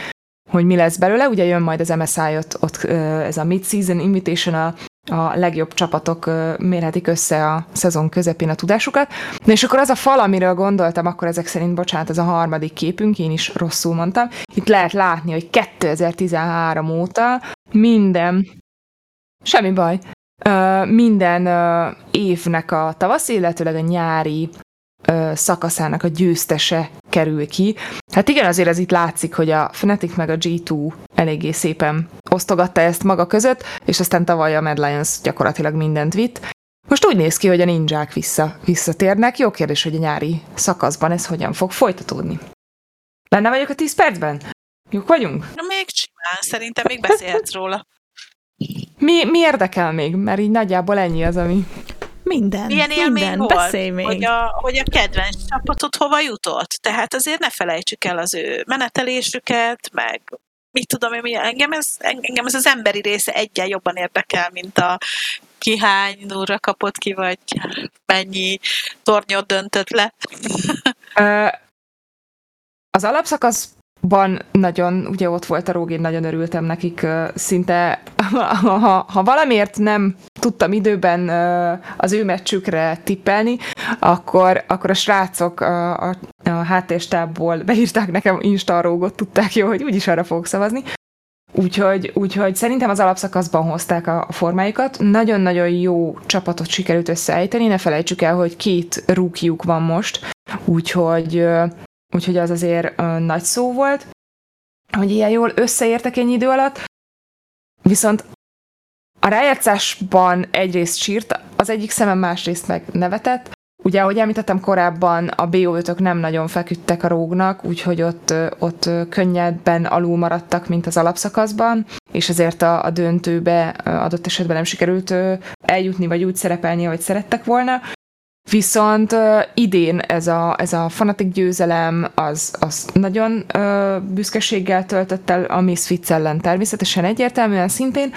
hogy mi lesz belőle. Ugye jön majd az MSI ott, ott ez a Mid-Season Invitation, a, a legjobb csapatok mérhetik össze a szezon közepén a tudásukat. Na és akkor az a fal, amiről gondoltam, akkor ezek szerint, bocsánat, ez a harmadik képünk, én is rosszul mondtam. Itt lehet látni, hogy 2013 óta minden, semmi baj, minden évnek a tavasz, illetőleg a nyári szakaszának a győztese kerül ki. Hát igen, azért ez itt látszik, hogy a Fnatic meg a G2 eléggé szépen osztogatta ezt maga között, és aztán tavaly a Mad Lions gyakorlatilag mindent vitt. Most úgy néz ki, hogy a ninják vissza, visszatérnek. Jó kérdés, hogy a nyári szakaszban ez hogyan fog folytatódni. Lenne vagyok a 10 percben? Jók vagyunk? Na még csinál, szerintem még beszélhetsz róla. Mi, mi érdekel még? Mert így nagyjából ennyi az, ami... Minden, Milyen minden, volt, beszélj még. Hogy a, hogy a kedvenc csapatot hova jutott. Tehát azért ne felejtsük el az ő menetelésüket, meg mit tudom én, mi, engem ez, engem ez az emberi része egyen jobban érdekel, mint a ki hány nurra kapott ki, vagy mennyi tornyot döntött le. az alapszakasz ban nagyon, ugye ott volt a Rógén, nagyon örültem nekik, szinte ha, ha valamiért nem tudtam időben az ő meccsükre tippelni, akkor, akkor a srácok a, a, háttérstábból beírták nekem Insta rógot, tudták jó, hogy úgyis arra fogok szavazni. Úgyhogy, úgyhogy szerintem az alapszakaszban hozták a formájukat. Nagyon-nagyon jó csapatot sikerült összeállítani, ne felejtsük el, hogy két rúkjuk van most, úgyhogy úgyhogy az azért ö, nagy szó volt, hogy ilyen jól összeértek ennyi idő alatt. Viszont a rájátszásban egyrészt sírt, az egyik szemem másrészt meg nevetett. Ugye, ahogy említettem korábban, a bo nem nagyon feküdtek a rógnak, úgyhogy ott, ott könnyedben alul maradtak, mint az alapszakaszban, és ezért a, a döntőbe adott esetben nem sikerült eljutni, vagy úgy szerepelni, ahogy szerettek volna. Viszont uh, idén ez a, ez a fanatik győzelem az, az nagyon uh, büszkeséggel töltött el a Misfits ellen természetesen egyértelműen szintén,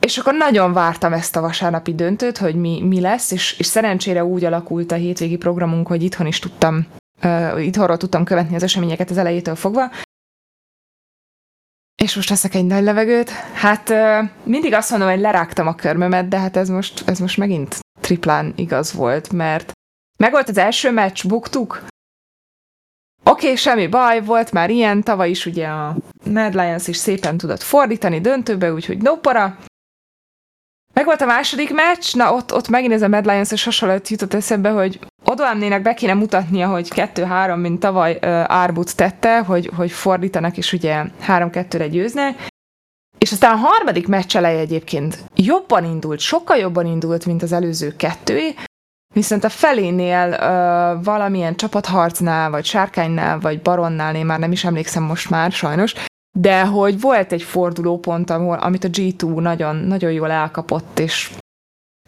és akkor nagyon vártam ezt a vasárnapi döntőt, hogy mi, mi lesz, és, és szerencsére úgy alakult a hétvégi programunk, hogy itthon is tudtam, uh, itthonról tudtam követni az eseményeket az elejétől fogva, és most veszek egy nagy levegőt. Hát uh, mindig azt mondom, hogy lerágtam a körmömet, de hát ez most, ez most megint triplán igaz volt, mert megvolt az első meccs, buktuk. Oké, okay, semmi baj, volt már ilyen, tavaly is ugye a Mad Lions is szépen tudott fordítani döntőbe, úgyhogy no para. Meg volt a második meccs, na ott, ott megint ez a Mad Lions-es hasonlót jutott eszembe, hogy Odoamnének be kéne mutatnia, hogy 2-3, mint tavaly uh, Árbut tette, hogy, hogy fordítanak, és ugye 3-2-re győznek. És aztán a harmadik meccs eleje egyébként jobban indult, sokkal jobban indult, mint az előző kettői, viszont a felénél uh, valamilyen csapatharcnál, vagy sárkánynál, vagy baronnál, én már nem is emlékszem most már, sajnos, de hogy volt egy fordulópont, amit a G2 nagyon, nagyon jól elkapott, és,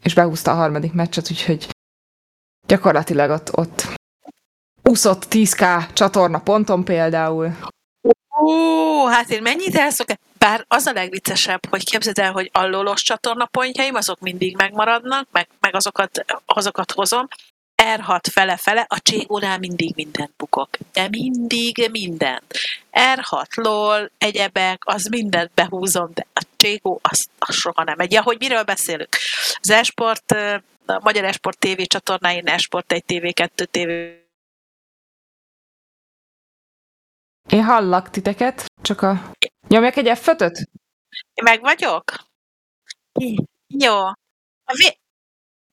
és behúzta a harmadik meccset, úgyhogy gyakorlatilag ott, ott úszott 10k csatorna ponton például. Ó, hát én mennyit elszok, bár az a legviccesebb, hogy képzeld el, hogy a lolos csatorna pontjaim, azok mindig megmaradnak, meg, meg azokat, azokat hozom, R6 fele-fele, a Cségónál mindig mindent bukok. De mindig mindent. R6, LOL, egyebek, az mindent behúzom, de a Cségó, az, az soha nem megy. Ja, hogy miről beszélünk? Az Esport, a Magyar Esport TV csatornáin, Esport 1 TV, 2 TV, Én hallak titeket, csak a... Nyomjak egy f Meg vagyok? Jó. A v...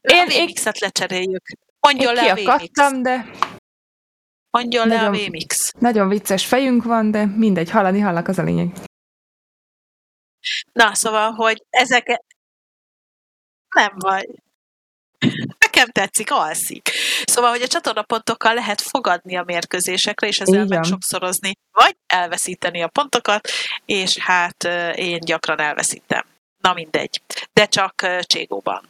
Én, a VMix-et lecseréljük. Mondjon le a VMix. de... Mondjon nagyon, le a VMix. Nagyon vicces fejünk van, de mindegy, hallani hallak, az a lényeg. Na, szóval, hogy ezeket... Nem vagy. Nekem tetszik, alszik. Szóval, hogy a csatornapontokkal lehet fogadni a mérkőzésekre, és ezzel meg sokszorozni, vagy elveszíteni a pontokat, és hát én gyakran elveszítem. Na mindegy. De csak Cségóban.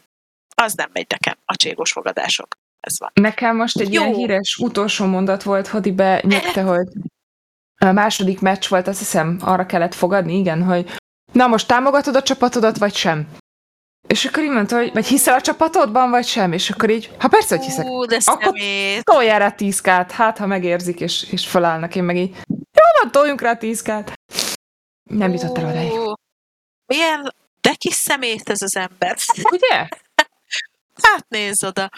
Az nem megy nekem, a cségos fogadások. Ez van. Nekem most egy Jó. ilyen híres utolsó mondat volt, Hodi benyögte, hogy a második meccs volt, azt hiszem, arra kellett fogadni, igen, hogy na most támogatod a csapatodat, vagy sem? És akkor így mondta, hogy vagy hiszel a csapatodban, vagy sem? És akkor így, ha persze, hogy hiszek. Ú, de akkor toljál rá tízkát, hát ha megérzik, és, és felállnak, én meg így, jó van, toljunk rá tízkát. Nem jutott el odáig. Milyen, de kis szemét ez az ember. Ugye? hát nézz oda.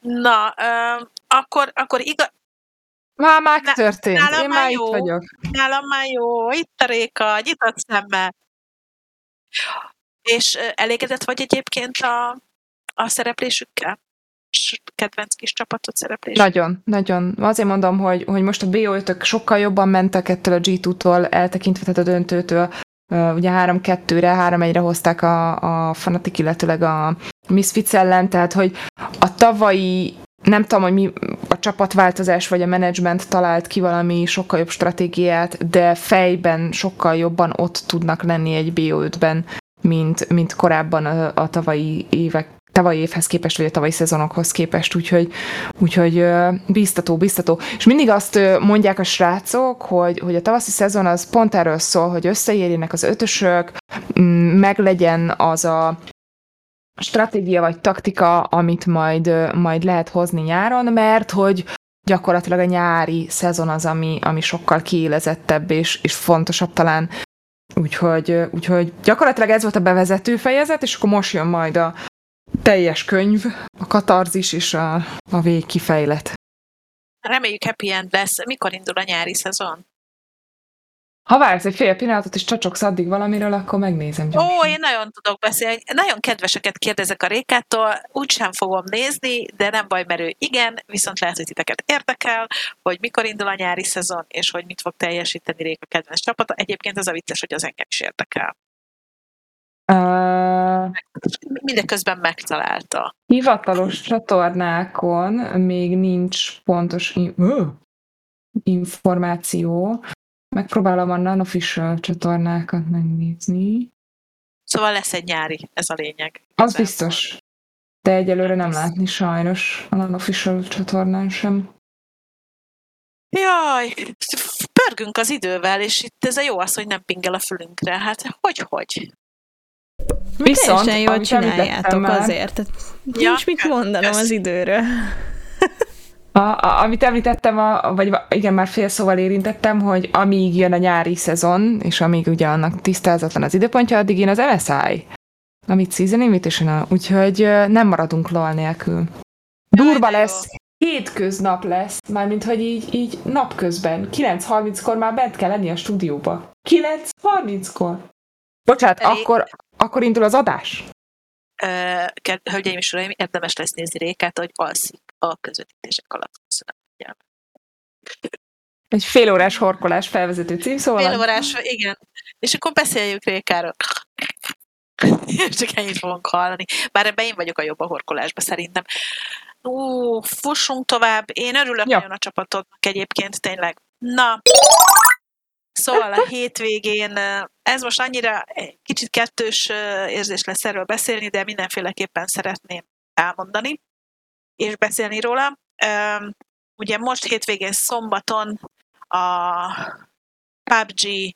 Na, um, akkor, akkor igaz, már már történt. Nálam Én már jó. itt vagyok. Nálam már jó. Itt a Réka, nyitott szemmel. És elégedett vagy egyébként a, a szereplésükkel? kedvenc kis csapatot szereplés. Nagyon, nagyon. Azért mondom, hogy, hogy most a bo sokkal jobban mentek ettől a G2-tól, eltekintve tehát a döntőtől. Ugye 3-2-re, 3-1-re hozták a, a Fanatic, illetőleg a Misfits ellen, tehát hogy a tavalyi nem tudom, hogy mi a csapatváltozás vagy a menedzsment talált ki valami sokkal jobb stratégiát, de fejben sokkal jobban ott tudnak lenni egy BO5-ben, mint, mint korábban a, a tavalyi évek tavalyi évhez képest, vagy a tavalyi szezonokhoz képest, úgyhogy, úgyhogy biztató, biztató. És mindig azt mondják a srácok, hogy, hogy a tavaszi szezon az pont erről szól, hogy összeérjenek az ötösök, meglegyen az a stratégia vagy taktika, amit majd, majd lehet hozni nyáron, mert hogy gyakorlatilag a nyári szezon az, ami, ami sokkal kiélezettebb és, és fontosabb talán Úgyhogy, úgyhogy gyakorlatilag ez volt a bevezető fejezet, és akkor most jön majd a teljes könyv, a katarzis és a, a végkifejlet. Reméljük happy end lesz. Mikor indul a nyári szezon? Ha vársz egy fél pillanatot, és csacsogsz addig valamiről, akkor megnézem gyorsan. Ó, én nagyon tudok beszélni. Nagyon kedveseket kérdezek a Rékától, úgysem fogom nézni, de nem baj, mert ő igen, viszont lehet, hogy titeket érdekel, hogy mikor indul a nyári szezon, és hogy mit fog teljesíteni Réka kedvenc csapata. Egyébként az a vicces, hogy az engem is érdekel. Uh, Mindeközben megtalálta. Hivatalos csatornákon még nincs pontos in- információ, Megpróbálom a non-official csatornákat megnézni. Szóval lesz egy nyári, ez a lényeg. Az biztos. De egyelőre nem látni sajnos a non-official csatornán sem. Jaj, pörgünk az idővel, és itt ez a jó az, hogy nem pingel a fülünkre. Hát hogy-hogy? Viszont, Teljesen jól csináljátok azért. Ja, nincs mit mondanom az időről. A, a, amit említettem, a, vagy igen, már fél szóval érintettem, hogy amíg jön a nyári szezon, és amíg ugye annak tisztázatlan az időpontja, addig jön az MSI, amit Season Invitational, úgyhogy nem maradunk LOL nélkül. Durva lesz, hétköznap lesz, mármint hogy így, így napközben, 9.30-kor már bent kell lenni a stúdióba. 9.30-kor? Bocsát, Elég. akkor, akkor indul az adás? hölgyeim és uraim, érdemes lesz nézni Rékát, hogy alszik a közvetítések alatt. Köszönöm. Egy fél órás horkolás felvezető cím, szóval... Fél órás, igen. És akkor beszéljük Rékáról. Csak ennyit fogunk hallani. Bár ebben én vagyok a jobb a horkolásban szerintem. Ú, fussunk tovább. Én örülök ja. nagyon a csapatodnak egyébként, tényleg. Na, Szóval a hétvégén, ez most annyira kicsit kettős érzés lesz erről beszélni, de mindenféleképpen szeretném elmondani és beszélni róla. Ugye most hétvégén szombaton a PUBG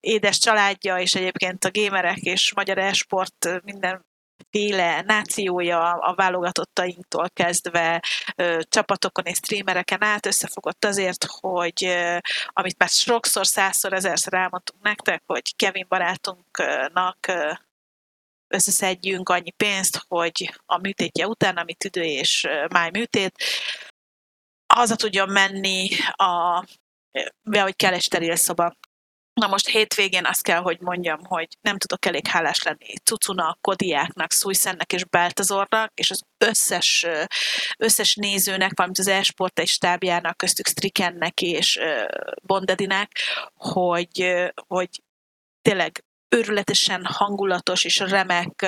édes családja, és egyébként a gémerek és magyar esport minden féle nációja a válogatottainktól kezdve csapatokon és streamereken át összefogott azért, hogy amit már sokszor, százszor, ezerszer elmondtunk nektek, hogy Kevin barátunknak összeszedjünk annyi pénzt, hogy a műtétje után, ami tüdő és máj műtét, haza tudjon menni a, hogy kell egy steril szoba. Na most hétvégén azt kell, hogy mondjam, hogy nem tudok elég hálás lenni Cucuna, Kodiáknak, Szújszennek és Beltazornak, és az összes, összes nézőnek, valamint az esport és stábjának, köztük Strikennek és Bondedinek, hogy, hogy tényleg őrületesen hangulatos és remek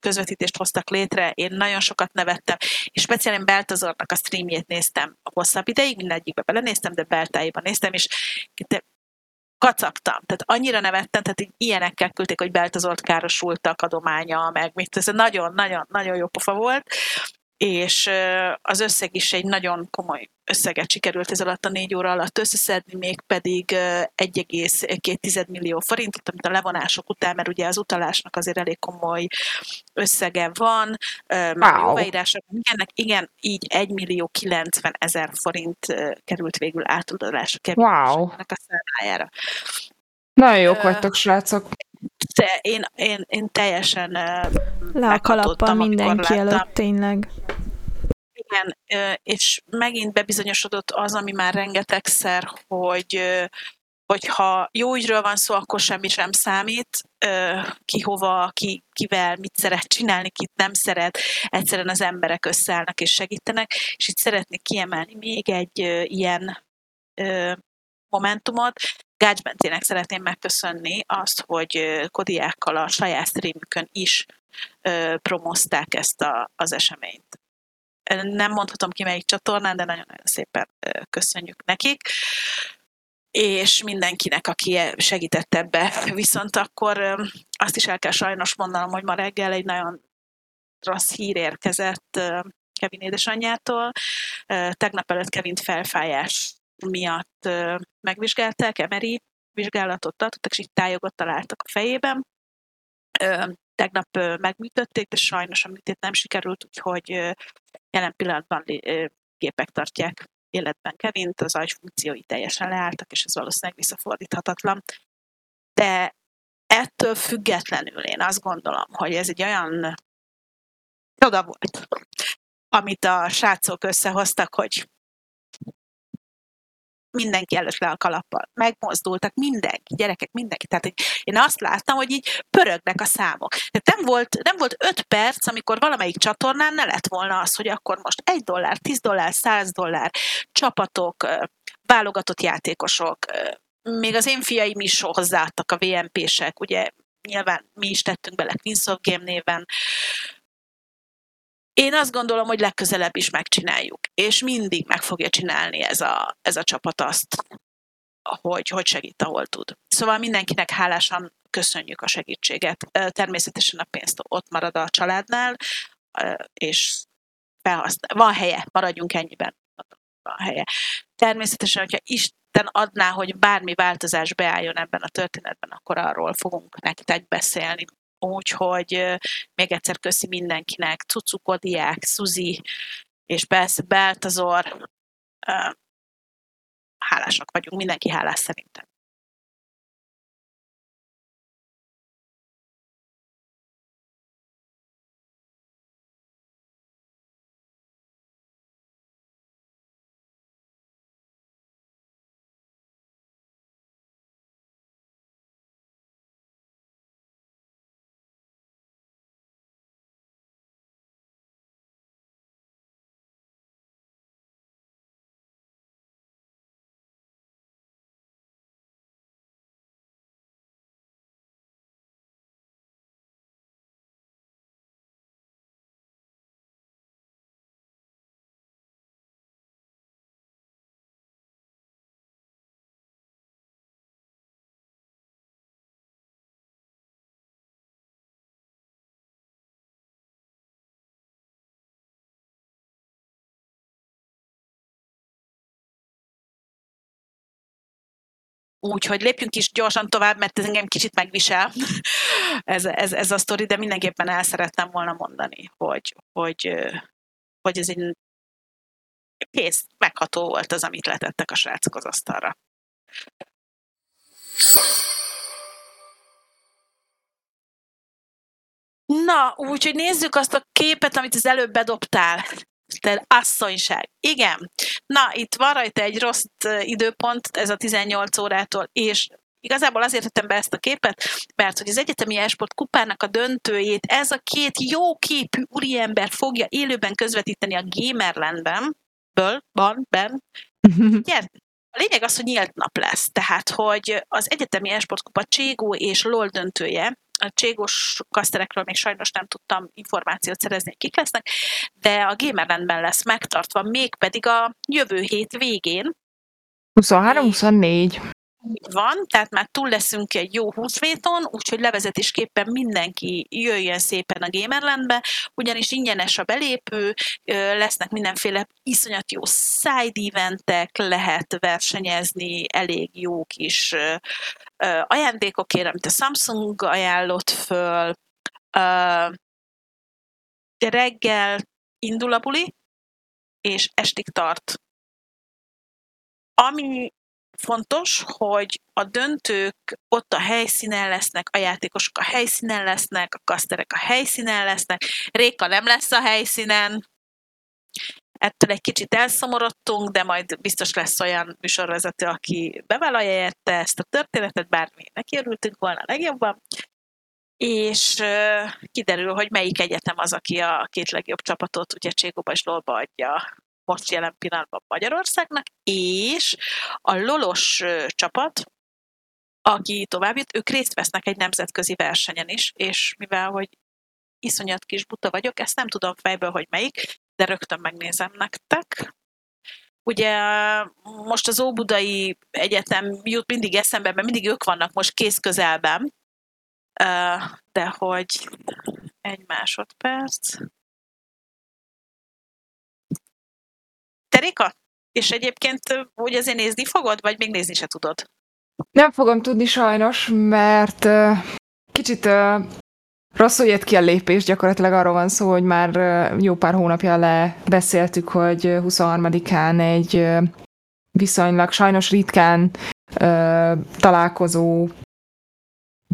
közvetítést hoztak létre, én nagyon sokat nevettem, és speciálisan Beltazornak a streamjét néztem a hosszabb ideig, mindegyikbe belenéztem, de Beltáiban néztem, és kacagtam. Tehát annyira nevettem, tehát így ilyenekkel küldték, hogy Beltazolt károsultak adománya, meg mit, ez nagyon-nagyon-nagyon jó pofa volt és az összeg is egy nagyon komoly összeget sikerült ez alatt a négy óra alatt összeszedni, még pedig 1,2 millió forintot, amit a levonások után, mert ugye az utalásnak azért elég komoly összege van, wow. jóváírások, ennek igen, így 1 millió 90 ezer forint került végül átudalásra wow. a számlájára. Nagyon jók vagytok, srácok. De én, én, én teljesen Le a kalappal mindenki előtt, tényleg. Igen, és megint bebizonyosodott az, ami már rengetegszer, hogy hogyha jó ügyről van szó, akkor semmi sem számít, ki hova, ki, kivel, mit szeret csinálni, kit nem szeret, egyszerűen az emberek összeállnak és segítenek, és itt szeretnék kiemelni még egy ilyen momentumot. Gács Bentének szeretném megköszönni azt, hogy Kodiákkal a saját streamükön is promozták ezt a, az eseményt. Nem mondhatom ki melyik csatornán, de nagyon-nagyon szépen köszönjük nekik és mindenkinek, aki segített ebbe. Viszont akkor azt is el kell sajnos mondanom, hogy ma reggel egy nagyon rossz hír érkezett Kevin édesanyjától. Tegnap előtt Kevin felfájás miatt megvizsgálták, emeri vizsgálatot tartottak, és itt tájogot találtak a fejében. Tegnap megműtötték, de sajnos a műtét nem sikerült, úgyhogy jelen pillanatban gépek tartják életben Kevint, az agyfunkciói teljesen leálltak, és ez valószínűleg visszafordíthatatlan. De ettől függetlenül én azt gondolom, hogy ez egy olyan csoda volt, amit a srácok összehoztak, hogy mindenki előtt le a kalappal. Megmozdultak mindenki, gyerekek, mindenki. Tehát én azt láttam, hogy így pörögnek a számok. Tehát nem volt, nem volt öt perc, amikor valamelyik csatornán ne lett volna az, hogy akkor most egy dollár, tíz dollár, száz dollár, csapatok, válogatott játékosok, még az én fiaim is hozzáadtak a VMP-sek, ugye nyilván mi is tettünk bele Queens of Game néven, én azt gondolom, hogy legközelebb is megcsináljuk, és mindig meg fogja csinálni ez a, ez a csapat azt, hogy, hogy segít, ahol tud. Szóval mindenkinek hálásan köszönjük a segítséget. Természetesen a pénzt ott marad a családnál, és felhasznál. Van helye, maradjunk ennyiben. Van helye. Természetesen, hogyha Isten adná, hogy bármi változás beálljon ebben a történetben, akkor arról fogunk nektek beszélni. Úgyhogy még egyszer köszi mindenkinek, Cucukodiák, Suzi, és persze Beltazor. Hálásak vagyunk, mindenki hálás szerintem. Úgyhogy lépjünk is gyorsan tovább, mert ez engem kicsit megvisel ez, ez, ez a sztori, de mindenképpen el szerettem volna mondani, hogy, hogy, hogy ez egy kész, megható volt az, amit letettek a srácok az asztalra. Na, úgyhogy nézzük azt a képet, amit az előbb bedobtál. Te asszonyság. Igen. Na, itt van rajta egy rossz időpont, ez a 18 órától, és Igazából azért tettem be ezt a képet, mert hogy az egyetemi esport kupának a döntőjét ez a két jó képű úriember fogja élőben közvetíteni a Gamerlandben, ből, van, ben. Gyert, a lényeg az, hogy nyílt nap lesz, tehát hogy az egyetemi esportkupa Cségó és LOL döntője, a cségos kaszterekről még sajnos nem tudtam információt szerezni, kik lesznek, de a Gamerlandben lesz megtartva, mégpedig a jövő hét végén. 23-24 van, tehát már túl leszünk egy jó húsvéton, úgyhogy levezetésképpen mindenki jöjjön szépen a Gamerlandbe, ugyanis ingyenes a belépő, lesznek mindenféle iszonyat jó side eventek, lehet versenyezni, elég jó kis ajándékokért, amit a Samsung ajánlott föl. Reggel indul a buli, és estig tart. Ami fontos, hogy a döntők ott a helyszínen lesznek, a játékosok a helyszínen lesznek, a kaszterek a helyszínen lesznek, Réka nem lesz a helyszínen, ettől egy kicsit elszomorodtunk, de majd biztos lesz olyan műsorvezető, aki bevállalja érte ezt a történetet, bár mi neki örültünk volna legjobban, és kiderül, hogy melyik egyetem az, aki a két legjobb csapatot ugye Cségóba és Lolba adja most jelen pillanatban Magyarországnak, és a Lolos csapat, aki tovább jött, ők részt vesznek egy nemzetközi versenyen is, és mivel, hogy iszonyat kis buta vagyok, ezt nem tudom fejből, hogy melyik, de rögtön megnézem nektek. Ugye most az Óbudai Egyetem jut mindig eszembe, mert mindig ők vannak most kész közelben, de hogy egy másodperc. Terika? És egyébként úgy azért nézni fogod, vagy még nézni se tudod? Nem fogom tudni sajnos, mert kicsit rosszul jött ki a lépés, gyakorlatilag arról van szó, hogy már jó pár hónapja lebeszéltük, hogy 23-án egy uh, viszonylag sajnos ritkán találkozó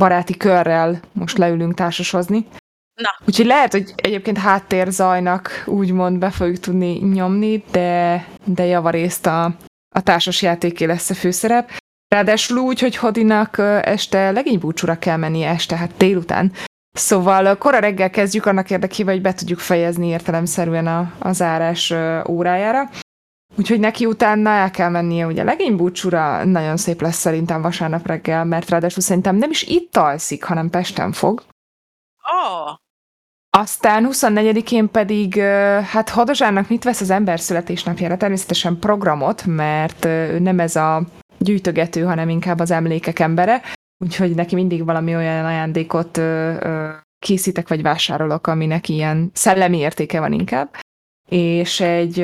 baráti körrel most leülünk társasozni. Na. Úgyhogy lehet, hogy egyébként háttérzajnak úgymond be fogjuk tudni nyomni, de, de javarészt a, a társas játéké lesz a főszerep. Ráadásul úgy, hogy Hodinak este legénybúcsúra kell mennie este, hát délután. Szóval kora reggel kezdjük annak érdekében, hogy be tudjuk fejezni értelemszerűen a, a zárás órájára. Úgyhogy neki utána el kell mennie ugye legénybúcsúra, nagyon szép lesz szerintem vasárnap reggel, mert ráadásul szerintem nem is itt alszik, hanem Pesten fog. Oh. Aztán 24-én pedig, hát Hadozsának mit vesz az ember születésnapjára? Természetesen programot, mert ő nem ez a gyűjtögető, hanem inkább az emlékek embere, úgyhogy neki mindig valami olyan ajándékot készítek vagy vásárolok, aminek ilyen szellemi értéke van inkább. És egy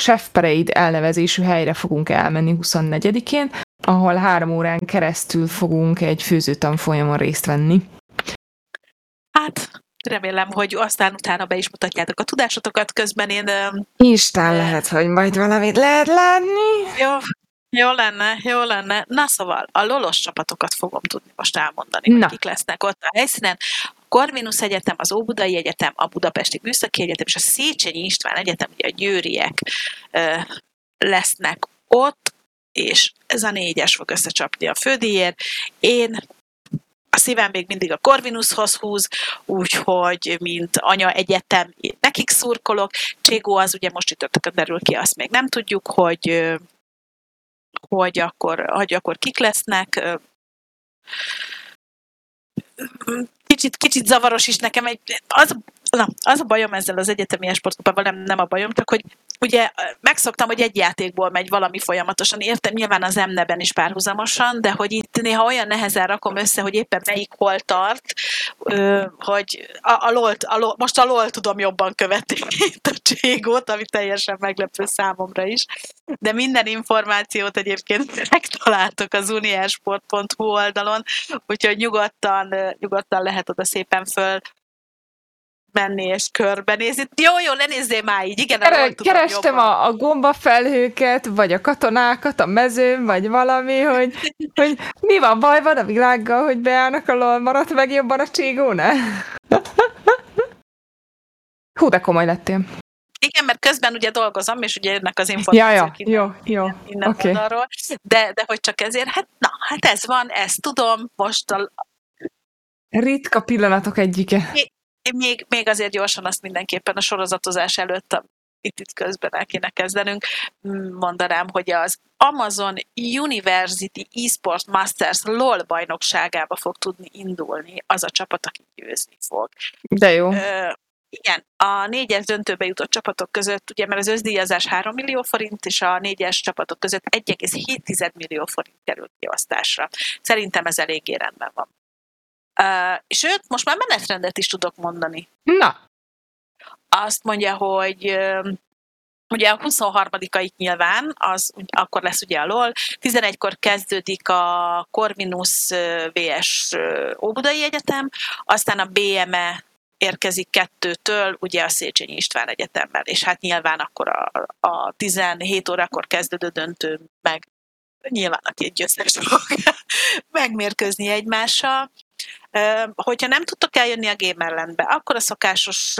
Chef Parade elnevezésű helyre fogunk elmenni 24-én, ahol három órán keresztül fogunk egy főzőtanfolyamon részt venni. Hát, remélem, hogy aztán utána be is mutatjátok a tudásotokat, közben én... Isten lehet, hogy majd valamit lehet látni. Jó, jó lenne, jó lenne. Na szóval, a lolos csapatokat fogom tudni most elmondani, Na. kik lesznek ott a helyszínen. A Corvinus Egyetem, az Óbudai Egyetem, a Budapesti Műszaki Egyetem és a Széchenyi István Egyetem, ugye a győriek lesznek ott, és ez a négyes fog összecsapni a fődíjért. Én a szívem még mindig a Corvinushoz húz, úgyhogy mint anya egyetem nekik szurkolok. Cségó az ugye most a derül ki, azt még nem tudjuk, hogy hogy akkor, hogy akkor kik lesznek. Kicsit, kicsit zavaros is nekem. Egy, az, na, az a bajom ezzel az egyetemi sportkupával, nem, nem a bajom, csak hogy ugye megszoktam, hogy egy játékból megy valami folyamatosan, értem nyilván az emneben is párhuzamosan, de hogy itt néha olyan nehezen rakom össze, hogy éppen melyik hol tart, hogy a, a, LOL, a LOL, most a LOL tudom jobban követni, mint a Cségót, ami teljesen meglepő számomra is, de minden információt egyébként megtaláltok az uniasport.hu oldalon, úgyhogy nyugodtan, nyugodtan lehet oda szépen föl menni és körbenézni. Jó, jó, ne nézzél már így, igen, Kere, Kerestem a, a gombafelhőket, vagy a katonákat a mezőn, vagy valami, hogy, hogy mi van, baj van a világgal, hogy beállnak a lol, maradt meg jobban a cségó, ne? Hú, de komoly lettél. Igen, mert közben ugye dolgozom, és ugye jönnek az információk ja, ja, jó, jó, innen okay. oldalról, de, de hogy csak ezért, hát na, hát ez van, ezt tudom, most a... Ritka pillanatok egyike még, még azért gyorsan azt mindenképpen a sorozatozás előtt itt, itt közben el kéne kezdenünk, mondanám, hogy az Amazon University eSport Masters LOL bajnokságába fog tudni indulni az a csapat, aki győzni fog. De jó. Ö, igen, a négyes döntőbe jutott csapatok között, ugye mert az összdíjazás 3 millió forint, és a négyes csapatok között 1,7 millió forint került kiosztásra. Szerintem ez eléggé rendben van. Uh, sőt, most már menetrendet is tudok mondani. Na. Azt mondja, hogy uh, ugye a 23-ait nyilván, az akkor lesz ugye a LOL, 11-kor kezdődik a Corvinus VS Óbudai Egyetem, aztán a BME érkezik kettőtől, ugye a Széchenyi István Egyetemmel, és hát nyilván akkor a, a 17 órakor kezdődő döntő meg nyilván aki egy győztes fog megmérkőzni egymással. Hogyha nem tudtok eljönni a Gamerlandbe, akkor a szokásos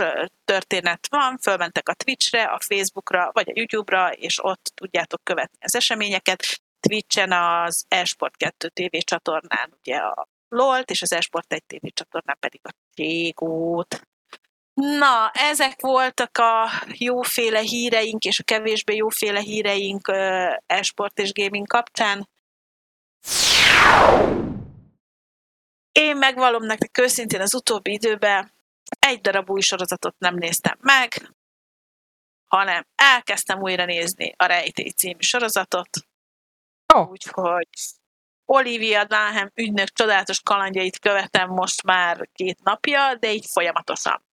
történet van, fölmentek a Twitchre, a Facebookra, vagy a YouTube-ra, és ott tudjátok követni az eseményeket. Twitchen az Esport 2 TV csatornán ugye a LOL-t, és az Esport 1 TV csatornán pedig a Tégót. Na, ezek voltak a jóféle híreink, és a kevésbé jóféle híreink esport és gaming kapcsán. Én megvalom nektek őszintén az utóbbi időben egy darab új sorozatot nem néztem meg, hanem elkezdtem újra nézni a Rejtély című sorozatot. Oh. Úgyhogy Olivia Dunham ügynök csodálatos kalandjait követem most már két napja, de így folyamatosan.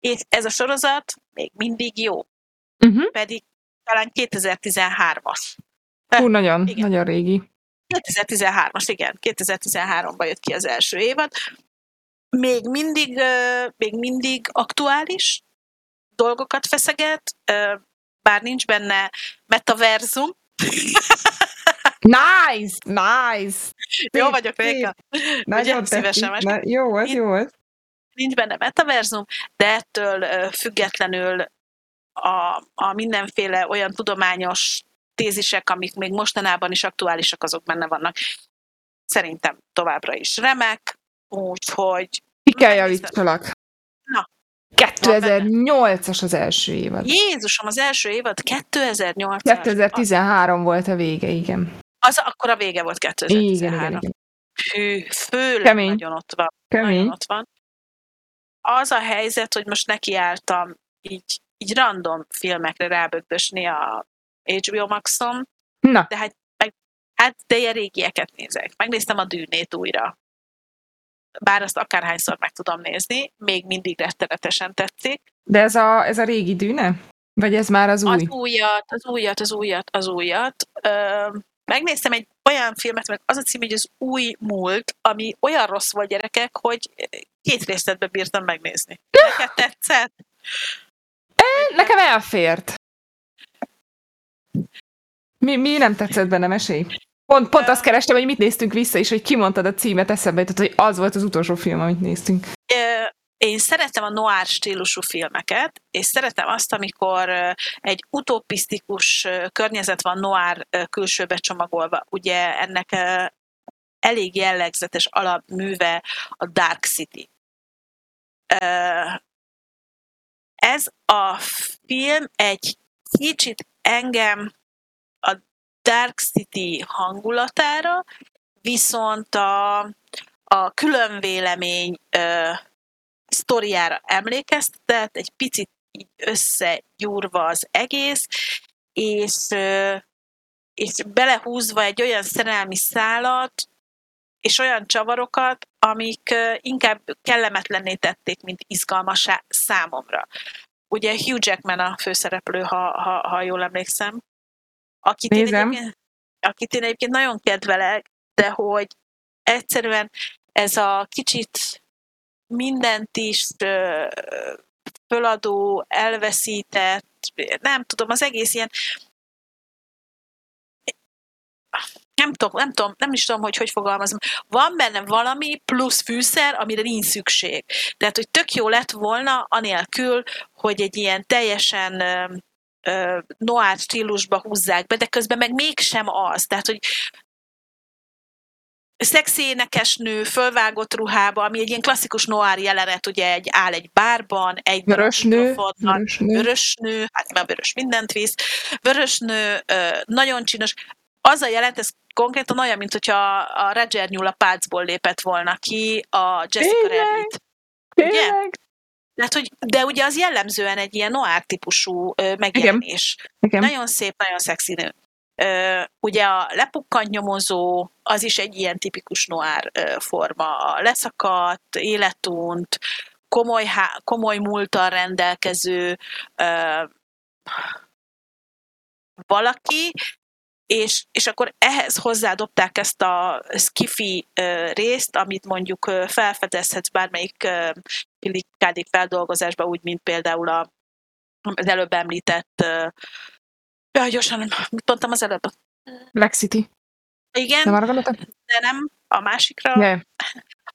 És ez a sorozat még mindig jó. Uh-huh. Pedig talán 2013-as. Hú, nagyon, igen. nagyon régi. 2013-as, igen, 2013-ban jött ki az első évad. Még mindig, még mindig aktuális dolgokat feszeget, bár nincs benne metaverzum. nice, nice! Jó vagyok, Réka. Nagyon szívesen. Na, jó volt, jó volt. Nincs benne metaverzum, de ettől függetlenül a, a mindenféle olyan tudományos tézisek, amik még mostanában is aktuálisak, azok benne vannak. Szerintem továbbra is remek, úgyhogy... Ki kell javítsalak. Na. 2008-as az első évad. Jézusom, az első évad 2008 2013 volt a vége, igen. Az akkor a vége volt 2013. Igen, igen, igen. Hű, főleg Kemény. nagyon ott van. Kemény. Nagyon ott van. Az a helyzet, hogy most nekiálltam így, így random filmekre rábögdösni a HBO Maxon, Na. de hát, meg, hát de ilyen régieket nézek. Megnéztem a dűnét újra. Bár azt akárhányszor meg tudom nézni, még mindig rettenetesen tetszik. De ez a, ez a régi dűne? Vagy ez már az új? Az újat, az újat, az újat, az újat. Ö, megnéztem egy olyan filmet, mert az a cím, hogy az új múlt, ami olyan rossz volt gyerekek, hogy két részletbe bírtam megnézni. Neked tetszett? Nekem elfért. Mi, mi nem tetszett benne, mesélj? Pont, pont azt kerestem, hogy mit néztünk vissza, és hogy kimondtad a címet, eszembe jutott, hogy az volt az utolsó film, amit néztünk. Én szeretem a noir stílusú filmeket, és szeretem azt, amikor egy utopisztikus környezet van noir külsőbe csomagolva. Ugye ennek elég jellegzetes alapműve a Dark City. Ez a film egy kicsit engem a Dark City hangulatára, viszont a, a különvélemény sztoriára emlékeztet, egy picit így összegyúrva az egész, és, és belehúzva egy olyan szerelmi szálat, és olyan csavarokat, amik inkább kellemetlenné tették, mint izgalmas számomra. Ugye Hugh Jackman a főszereplő, ha, ha, ha jól emlékszem. Akit én, akit én egyébként nagyon kedvelek, de hogy egyszerűen ez a kicsit mindent is föladó, elveszített, nem tudom, az egész ilyen nem tudom, nem tudom, nem is tudom, hogy hogy fogalmazom. Van benne valami plusz fűszer, amire nincs szükség. Tehát, hogy tök jó lett volna, anélkül, hogy egy ilyen teljesen noir stílusba húzzák be, de közben meg mégsem az. Tehát, hogy szexi énekesnő, fölvágott ruhába, ami egy ilyen klasszikus noir jelenet, ugye egy, áll egy bárban, egy vörös nő, vörös nő. vörös nő, hát már vörös mindent visz, vörös nő, nagyon csinos, az a jelent, ez konkrétan olyan, mint hogyha a Roger Newell a pálcból lépett volna ki a Jessica Rabbit. Ugye? Tehát, hogy, de ugye az jellemzően egy ilyen noir típusú megjelenés. Igen. Igen. Nagyon szép, nagyon szexi nő. Ugye a lepukkant nyomozó, az is egy ilyen tipikus noir uh, forma. A leszakadt, életunt, komoly, há- komoly múltal rendelkező uh, valaki, és, és akkor ehhez hozzádobták ezt a skifi részt, amit mondjuk felfedezhetsz bármelyik pilikádik feldolgozásba, úgy, mint például a, az előbb említett ja, gyorsan, mit mondtam az előbb? City. Igen, de nem a másikra. Yeah.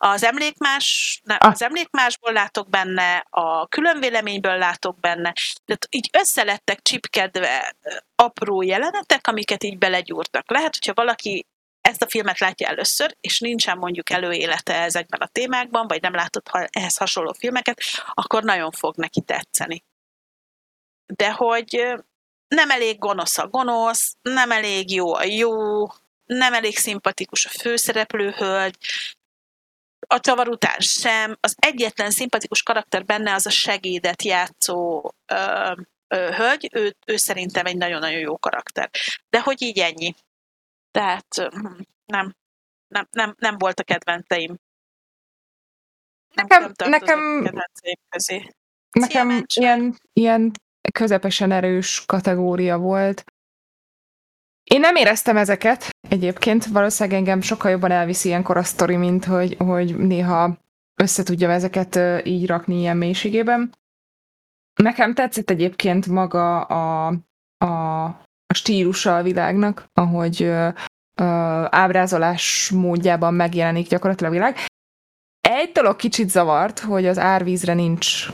Az emlékmás, ne, ah. az emlékmásból látok benne, a különvéleményből látok benne, tehát így összelettek csipkedve apró jelenetek, amiket így belegyúrtak. Lehet, hogyha valaki ezt a filmet látja először, és nincsen mondjuk előélete ezekben a témákban, vagy nem látott ehhez hasonló filmeket, akkor nagyon fog neki tetszeni. De hogy nem elég gonosz a gonosz, nem elég jó a jó, nem elég szimpatikus a főszereplő hölgy, a csavar után sem. Az egyetlen szimpatikus karakter benne az a segédet játszó ö, ö, hölgy, ő, ő szerintem egy nagyon-nagyon jó karakter. De hogy így ennyi. Tehát hm, nem, nem, nem, nem volt a kedvenceim. Nekem, nem nekem, kedvenceim közé. Nekem ilyen, ilyen közepesen erős kategória volt. Én nem éreztem ezeket egyébként, valószínűleg engem sokkal jobban elviszi ilyenkor a sztori, mint hogy, hogy néha össze tudjam ezeket így rakni ilyen mélységében. Nekem tetszett egyébként maga a, a, a stílusa a világnak, ahogy ö, ö, ábrázolás módjában megjelenik gyakorlatilag a világ. Egy dolog kicsit zavart, hogy az árvízre nincs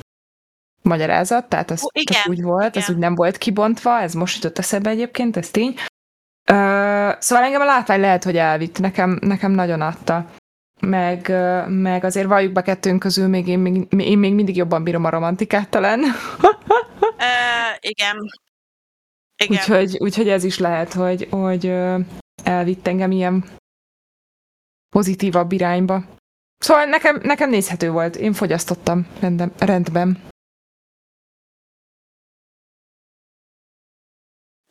magyarázat, tehát az igen, csak úgy volt, igen. az úgy nem volt kibontva, ez most jutott eszembe egyébként, ez tény. Uh, szóval engem a látvány lehet, hogy elvitt, nekem, nekem nagyon adta. Meg, uh, meg azért valljuk be kettőnk közül, még én, még, én még mindig jobban bírom a romantikát talán. uh, igen. igen. Úgyhogy, úgyhogy ez is lehet, hogy, hogy uh, elvitt engem ilyen pozitívabb irányba. Szóval nekem, nekem nézhető volt, én fogyasztottam rendben. rendben.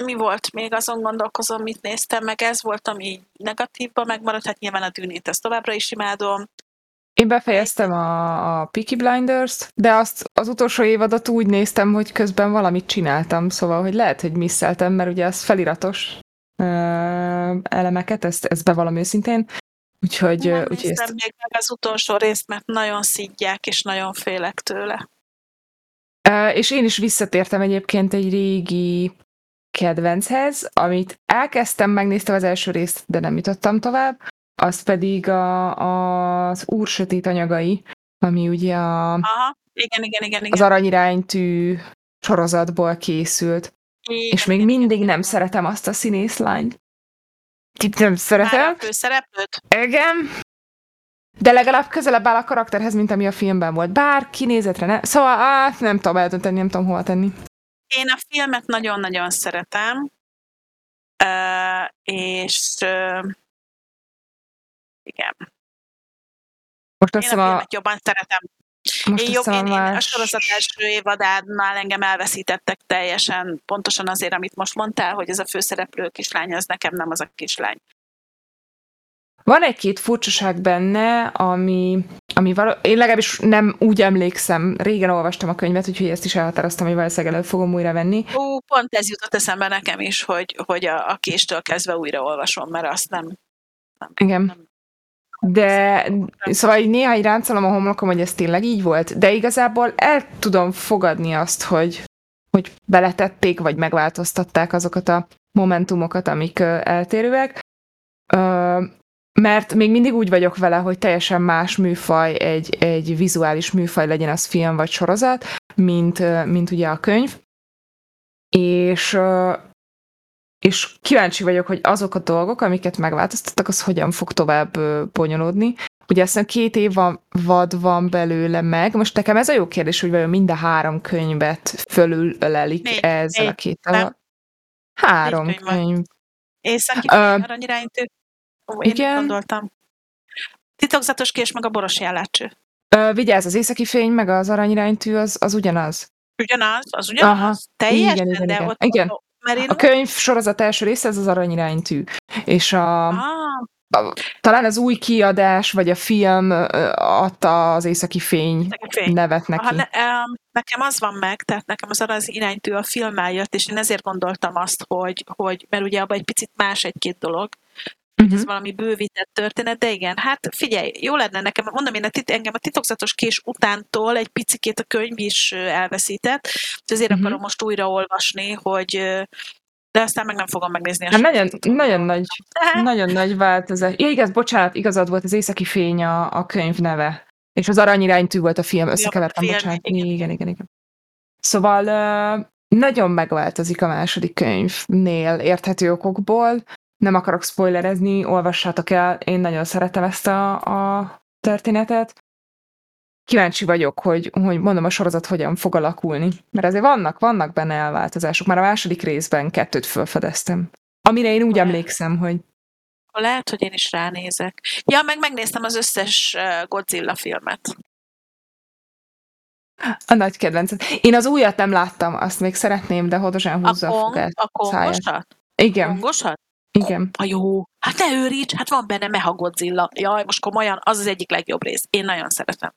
Mi volt még, azon gondolkozom, mit néztem meg, ez volt, ami negatívban megmaradt, hát nyilván a dűnét, ezt továbbra is imádom. Én befejeztem a, a Peaky Blinders, de azt az utolsó évadot úgy néztem, hogy közben valamit csináltam, szóval, hogy lehet, hogy misszeltem, mert ugye az feliratos ö, elemeket, ezt, ezt bevallom őszintén. Úgyhogy, Nem úgyhogy ezt... még meg az utolsó részt, mert nagyon szidják, és nagyon félek tőle. Uh, és én is visszatértem egyébként egy régi kedvenchez, amit elkezdtem, megnéztem az első részt, de nem jutottam tovább, az pedig a, az Úr sötét anyagai, ami ugye a, Aha, igen, igen, igen, igen. az aranyiránytű sorozatból készült. Igen, és még mindig igen, nem szeretem azt a színészlányt. Nem szeretem. Már a főszereplőt? Igen. De legalább közelebb áll a karakterhez, mint ami a filmben volt. Bár kinézetre ne. Szóval, á, nem tudom eldönteni, nem tudom hova tenni. Én a filmet nagyon-nagyon szeretem, és igen. Most Én a filmet a... jobban szeretem. Most én, jobb, én, én a sorozat első évadánál engem elveszítettek teljesen, pontosan azért, amit most mondtál, hogy ez a főszereplő kislány, az nekem nem az a kislány. Van egy-két furcsaság benne, ami, ami való, én legalábbis nem úgy emlékszem, régen olvastam a könyvet, úgyhogy ezt is elhatároztam, hogy valószínűleg elő fogom újra venni. Ó, pont ez jutott eszembe nekem is, hogy, hogy a, a késtől kezdve újra olvasom, mert azt nem... nem Igen. Nem, de szóval így néha így ráncolom a homlokom, hogy ez tényleg így volt, de igazából el tudom fogadni azt, hogy, hogy beletették, vagy megváltoztatták azokat a momentumokat, amik eltérőek, mert még mindig úgy vagyok vele, hogy teljesen más műfaj, egy, egy vizuális műfaj legyen az film vagy sorozat, mint, mint ugye a könyv. És, és kíváncsi vagyok, hogy azok a dolgok, amiket megváltoztattak, az hogyan fog tovább bonyolódni. Ugye azt két év van, vad van belőle meg. Most nekem ez a jó kérdés, hogy vajon mind a három könyvet fölülelik négy, ezzel négy, a két alatt. Három négy könyv. könyv. Északi uh, aranyiránytű. Én igen. gondoltam. Titokzatos kés, meg a boros jellácső. Uh, vigyázz, az északi fény, meg az aranyiránytű, az, az ugyanaz. Ugyanaz? Az ugyanaz? Aha. Teljesen, igen, igen, de igen. ott igen. Mert én a könyv sorozat első része, ez az aranyiránytű. És a, ah. a, talán az új kiadás, vagy a film adta az északi fény, fény. nevet neki. Aha, ne, um, nekem az van meg, tehát nekem az az iránytű a filmmel jött, és én ezért gondoltam azt, hogy, hogy mert ugye abban egy picit más egy-két dolog, uh-huh. ez valami bővített történet, de igen, hát figyelj, jó lenne nekem, mondom én, a tit- engem a titokzatos kés utántól egy picikét a könyv is elveszített, ezért uh-huh. akarom most újraolvasni, hogy de aztán meg nem fogom megnézni. A hát nagyon, nagyon, nagy, nagyon nagy változás. Ja, igaz, bocsánat, igazad volt, az északi fény a, a könyv neve. És az aranyiránytű volt a film, összekevertem, ja, bocsánat. Igen. igen, igen, igen. Szóval nagyon megváltozik a második könyvnél érthető okokból nem akarok spoilerezni, olvassátok el, én nagyon szeretem ezt a, a történetet. Kíváncsi vagyok, hogy, hogy mondom, a sorozat hogyan fog alakulni. Mert azért vannak, vannak benne elváltozások. Már a második részben kettőt felfedeztem. Amire én úgy Lehet. emlékszem, hogy... Lehet, hogy én is ránézek. Ja, meg megnéztem az összes Godzilla filmet. A nagy kedvencet. Én az újat nem láttam, azt még szeretném, de hodozsán húzza a, a fogát. A kongosat? Igen. Kongosat? Igen. A jó. Hát ne őríts, hát van benne Meha Godzilla. Jaj, most komolyan, az az egyik legjobb rész. Én nagyon szeretem.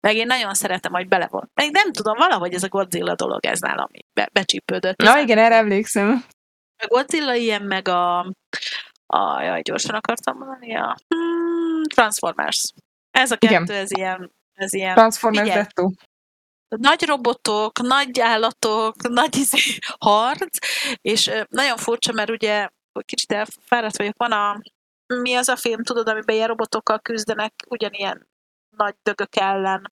Meg én nagyon szeretem, hogy bele van. Meg nem tudom, valahogy ez a Godzilla dolog, ez nálam be, becsípődött. Na igen, erre emlékszem. A Godzilla ilyen, meg a, a jaj, gyorsan akartam mondani, a hmm, Transformers. Ez a kettő, igen. ez ilyen, ez ilyen. Transformers Detto. Nagy robotok, nagy állatok, nagy izé, harc, és nagyon furcsa, mert ugye kicsit elfáradt vagyok, van a, mi az a film, tudod, amiben ilyen robotokkal küzdenek, ugyanilyen nagy dögök ellen.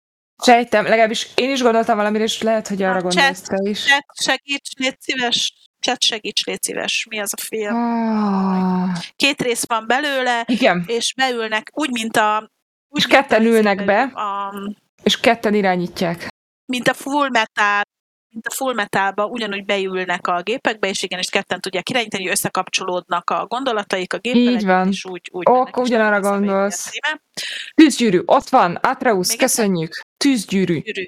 Sejtem, legalábbis én is gondoltam valamire, és lehet, hogy arra gondolsz te is. Chat, segíts, légy szíves, chat, segíts, légy szíves. Mi az a film? Oh. Két rész van belőle, Igen. és beülnek, úgy, mint a... Úgy, és ketten ülnek be, a, és ketten irányítják. Mint a Full Metal, mint a full metalba ugyanúgy beülnek a gépekbe, és igen, és ketten tudják irányítani, összekapcsolódnak a gondolataik a gépbe, Így van. és úgy, úgy akkor ugyanarra gondolsz. Tűzgyűrű, ott van, Atreus, köszönjük. Tűzgyűrű. Gyűrű.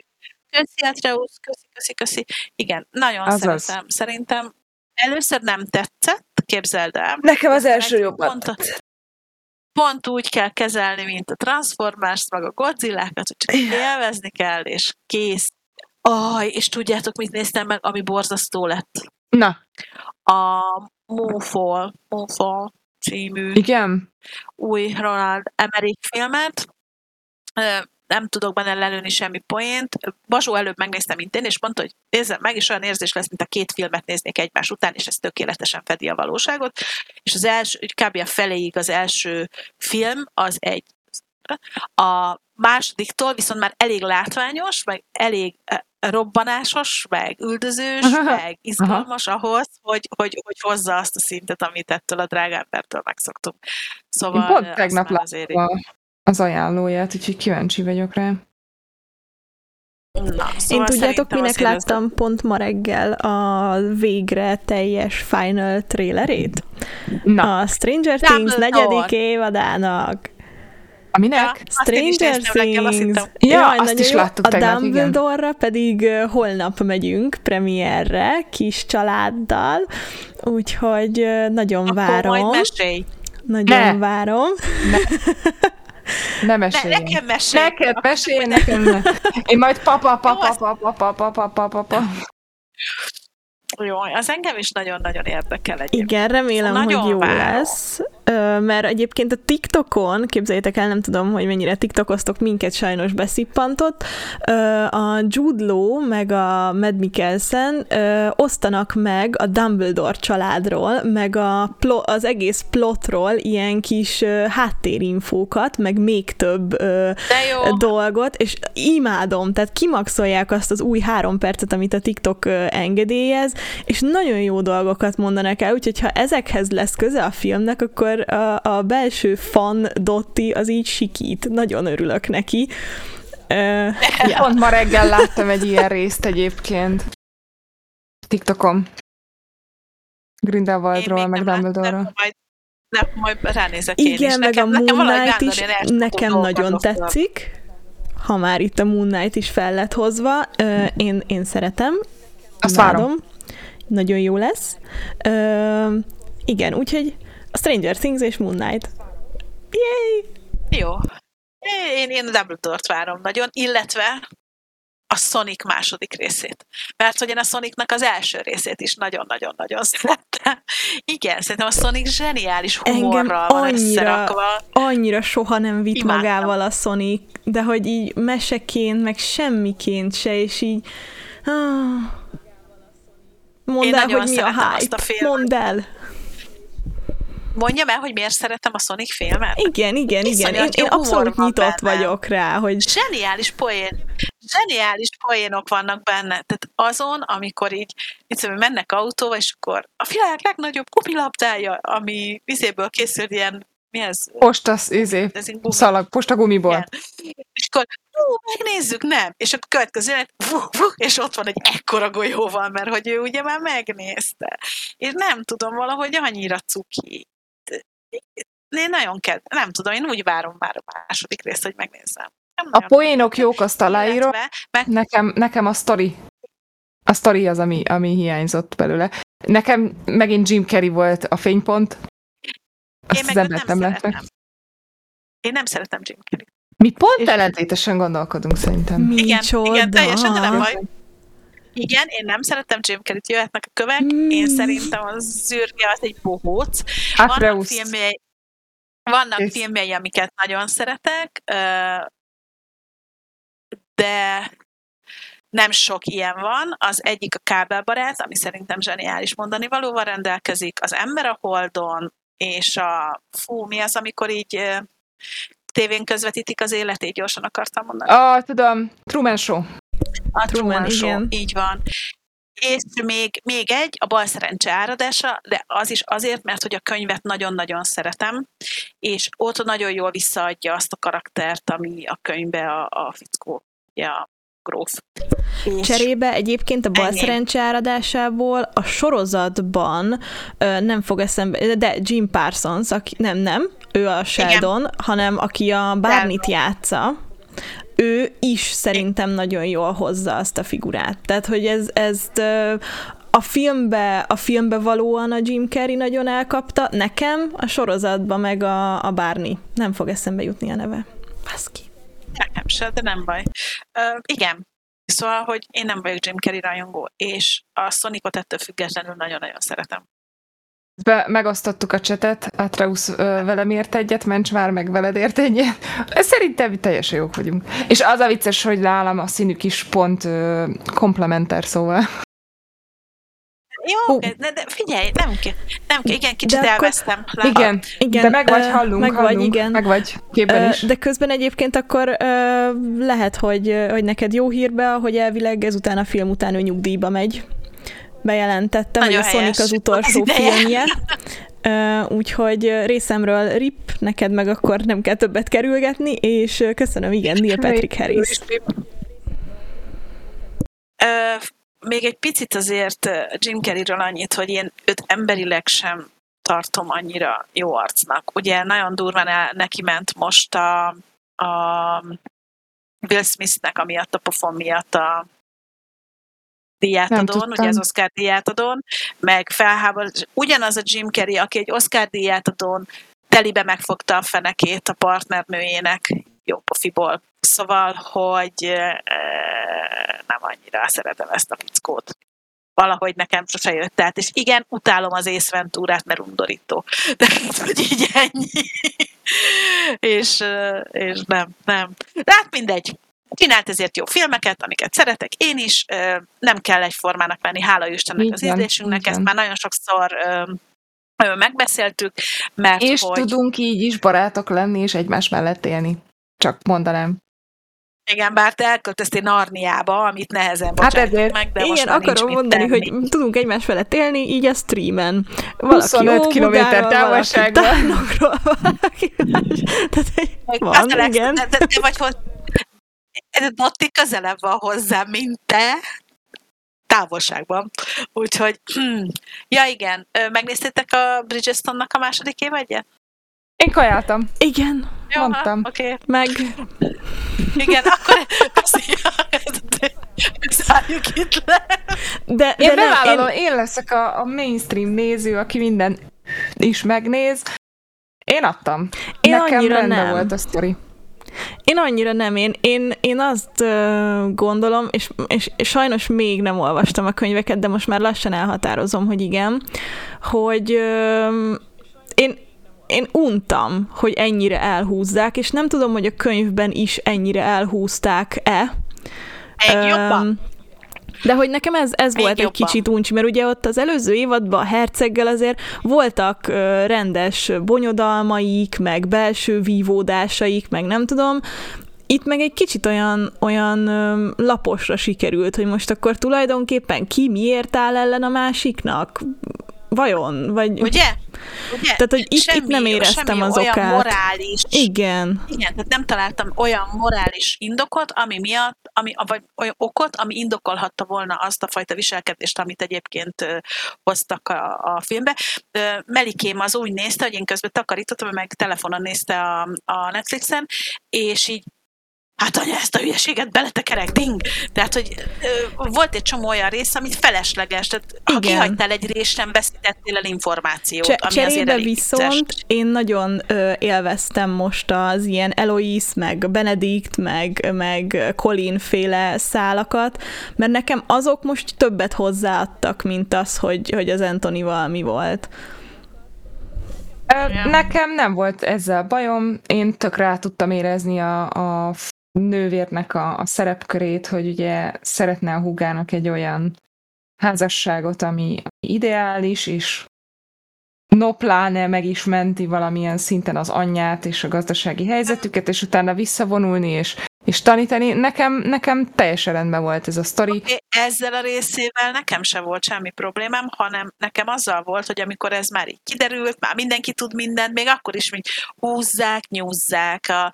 Köszi, Atreus, köszi, köszi, köszi. Igen, nagyon Azaz. szeretem. Szerintem először nem tetszett, képzeld el. Nekem az első jobban pont, pont úgy kell kezelni, mint a Transformers, meg a Godzilla-kat, hogy csak élvezni kell, és kész. Aj, és tudjátok, mit néztem meg, ami borzasztó lett? Na. A Moonfall, Moonfall című Igen. új Ronald Emmerich filmet. Nem tudok benne lelőni semmi poént. Bazsó előbb megnéztem, mint én, és mondta, hogy nézzem meg, és olyan érzés lesz, mint a két filmet néznék egymás után, és ez tökéletesen fedi a valóságot. És az első, kb. a feléig az első film, az egy a másodiktól viszont már elég látványos, meg elég robbanásos, meg üldözős, Aha. meg izgalmas Aha. ahhoz, hogy, hogy, hogy hozza azt a szintet, amit ettől a drágámbertől megszoktunk. Szóval Én pont tegnap láttam az ajánlóját, úgyhogy kíváncsi vagyok rá. Na, szóval Én tudjátok, minek láttam ez... pont ma reggel a végre teljes final trailerét? Na. A Stranger Things negyedik évadának. Aminek? Ja, Stranger Things. Ja, Jaj, azt is jó. láttuk A Dumbledore-ra pedig holnap megyünk premierre, kis családdal, úgyhogy nagyon Akkor várom. majd mesélj. Nagyon ne. várom. Ne. Ne mesélj. Ne, nekem mesélj. Neked mesélj, nekem ne. Én majd papa, papa, papa, papa, papa, papa. Jó, az engem is nagyon-nagyon érdekel egyébként. Igen, remélem, nagyon hogy jó várom. lesz, mert egyébként a TikTokon, képzeljétek el, nem tudom, hogy mennyire TikTokoztok, minket sajnos beszippantott, a Jude Law meg a Mad Mikkelsen osztanak meg a Dumbledore családról, meg a plo- az egész plotról ilyen kis háttérinfókat, meg még több dolgot, és imádom, tehát kimaxolják azt az új három percet, amit a TikTok engedélyez, és nagyon jó dolgokat mondanak el, úgyhogy ha ezekhez lesz köze a filmnek, akkor a, a belső fan Dotti az így sikít. Nagyon örülök neki. Uh, ja. Pont ma reggel láttam egy ilyen részt egyébként. TikTokon. Grindelwaldról, meg Dumbledore-ról. Majd, de majd ránézek Igen, én is. meg nekem, a Moon nekem Knight is nekem nagyon tetszik. Ha már itt a Moon Knight is fel lett hozva, én, én szeretem. Azt várom nagyon jó lesz. Ö, igen, úgyhogy a Stranger Things és Moon Knight. Yay! Jó. Én, én a Dumbledore-t várom nagyon, illetve a Sonic második részét. Mert hogy én a Sonicnak az első részét is nagyon-nagyon-nagyon szerettem. Igen, szerintem a Sonic zseniális humorral van annyira, összerakva. Annyira soha nem vitt Imádtam. magával a Sonic, de hogy így meseként, meg semmiként se, és így... Ah, Mondd Én el, hogy mi a hype. A Mondd el. Mondjam el, hogy miért szeretem a Sonic filmet? Igen, igen, igen. Én, én abszolút nyitott benne. vagyok rá, hogy... Zseniális poén. Zseniális poénok vannak benne. Tehát azon, amikor így, így mennek autóval, és akkor a világ legnagyobb kupilabdája, ami vizéből készül ilyen mi ez? Postas, izé, szalag, postagumiból. Igen. És akkor, hú, megnézzük, nem. És akkor következő, és ott van egy ekkora golyóval, mert hogy ő ugye már megnézte. És nem tudom, valahogy annyira cuki. Én nagyon kell, nem tudom, én úgy várom már a második részt, hogy megnézzem. Nem a poénok jók, azt aláírom. Meg... Nekem, nekem a sztori a sztori az, ami, ami hiányzott belőle. Nekem megint Jim Carrey volt a fénypont, azt Én meg nem, nem szeretem. Én nem szeretem Jim Carrey. Mi pont és... ellentétesen gondolkodunk szerintem. Mi igen, csoda? igen, teljesen, de nem baj. Igen, én nem szeretem Jim Carrey-t, jöhetnek a kövek. Mi? Én szerintem a zűrge az egy bohóc. Vannak filmjei, vannak és... filmjei, amiket nagyon szeretek, de nem sok ilyen van. Az egyik a kábelbarát, ami szerintem zseniális mondani valóval rendelkezik. Az ember a holdon, és a fú, mi az, amikor így tévén közvetítik az életét, gyorsan akartam mondani. Ah, tudom, Truman Show. A Truman, Truman Show, igen. így van. És még, még egy, a bal szerencse áradása, de az is azért, mert hogy a könyvet nagyon-nagyon szeretem, és ott nagyon jól visszaadja azt a karaktert, ami a könyvbe a, a fickó, ja, gróf. És Cserébe egyébként a bal szerencse áradásából a sorozatban ö, nem fog eszembe, de Jim Parsons, aki, nem, nem, ő a Sheldon, Igen. hanem aki a Barney-t játsza, ő is szerintem nagyon jól hozza azt a figurát. Tehát, hogy ez, ezt a filmbe, a filmbe valóan a Jim Carrey nagyon elkapta, nekem a sorozatban meg a, a Barney. Nem fog eszembe jutni a neve. Baszki. Nekem se, de nem baj. Uh, igen, Szóval, hogy én nem vagyok Jim Carrey rajongó, és a Sonicot ettől függetlenül nagyon-nagyon szeretem. Be, megosztottuk a csetet, Atreus ö, velem ért egyet, Mencs már meg veled ért egyet. Szerintem teljesen jók vagyunk. És az a vicces, hogy nálam a színük is pont ö, komplementer, szóval. Jó, de, de figyelj, nem kell, nem kell, igen, kicsit de elvesztem. Akkor, igen, igen, de meg vagy, hallunk, meg hallunk, vagy, igen. meg vagy, képben is. De közben egyébként akkor lehet, hogy, hogy neked jó hírbe, hogy elvileg ezután a film után ő nyugdíjba megy. Bejelentette, Nagyon hogy a Sonic az utolsó az filmje. Uh, úgyhogy részemről rip, neked meg akkor nem kell többet kerülgetni, és köszönöm, igen, Neil Patrick Harris. Uh, még egy picit azért Jim Carreyről annyit, hogy én őt emberileg sem tartom annyira jó arcnak. Ugye nagyon durván el, neki ment most a, a Will Smithnek, amiatt a pofon miatt a díjátadón, ugye az Oscar díjátadón, meg felháborít. Ugyanaz a Jim Carrey, aki egy Oscar díjátadón telibe megfogta a fenekét a partnernőjének jó pofiból. Szóval, hogy nem annyira szeretem ezt a fickót. Valahogy nekem sose jött át, és igen, utálom az észventúrát, mert undorító. De hogy így ennyi. és, és nem, nem. De hát mindegy csinált ezért jó filmeket, amiket szeretek én is, nem kell egyformának lenni, hála Istennek igen, az ízlésünknek, igen. ezt már nagyon sokszor megbeszéltük, mert És hogy... tudunk így is barátok lenni, és egymás mellett élni. Csak mondanám. Igen, bár te elköltöztél Narniába, amit nehezen hát ezért. meg, de Igen, most akarom mondani, tenni. hogy tudunk egymás felett élni, így a streamen. Valaki 25 km távolságban. Valaki Tehát, van, igen. De, de, de, vagy hogy Dotti közelebb van hozzá, mint te, távolságban. Úgyhogy, ja igen, megnéztétek a Bridgestonnak a második évadját? Én kajáltam. Igen. Jó, Mondtam. Oké. Okay. Meg. Igen, akkor zárjuk itt le. De, de én nem, bevállalom, én... én leszek a, a mainstream néző, aki minden is megnéz. Én adtam. Én Nekem annyira nem. volt a sztori. Én annyira nem, én, én, én azt uh, gondolom, és, és, és sajnos még nem olvastam a könyveket, de most már lassan elhatározom, hogy igen, hogy uh, én, én untam, hogy ennyire elhúzzák, és nem tudom, hogy a könyvben is ennyire elhúzták-e. Még jobban. De hogy nekem ez, ez volt jobban. egy kicsit uncsi, mert ugye ott az előző évadban a herceggel azért voltak rendes bonyodalmaik, meg belső vívódásaik, meg nem tudom, itt meg egy kicsit olyan, olyan laposra sikerült, hogy most akkor tulajdonképpen ki miért áll ellen a másiknak? Vajon? Vagy... Ugye? Ugye? Tehát, hogy itt, semmi, itt nem éreztem semmi az olyan okát. morális... Igen. Igen, tehát nem találtam olyan morális indokot, ami miatt, ami, vagy olyan okot, ami indokolhatta volna azt a fajta viselkedést, amit egyébként hoztak a, a filmbe. Melikém az úgy nézte, hogy én közben takarítottam, meg telefonon nézte a, a Netflixen, és így hát anya, ezt a hülyeséget beletekerek, ding! Tehát, hogy ö, volt egy csomó olyan rész, amit felesleges, tehát Igen. ha kihagytál egy részt, nem beszítettél el információt, Cs- ami azért elég viszont vicces. én nagyon ö, élveztem most az ilyen Eloise, meg Benedict, meg, meg Colin féle szálakat, mert nekem azok most többet hozzáadtak, mint az, hogy, hogy az Anthony valami volt. Nekem nem volt ezzel bajom, én tök rá tudtam érezni a, a nővérnek a, a szerepkörét, hogy ugye szeretne a húgának egy olyan házasságot, ami ideális, és no pláne meg is menti valamilyen szinten az anyját és a gazdasági helyzetüket, és utána visszavonulni, és és tanítani. Nekem, nekem teljesen rendben volt ez a sztori. Ezzel a részével nekem se volt semmi problémám, hanem nekem azzal volt, hogy amikor ez már így kiderült, már mindenki tud mindent, még akkor is még húzzák, nyúzzák. A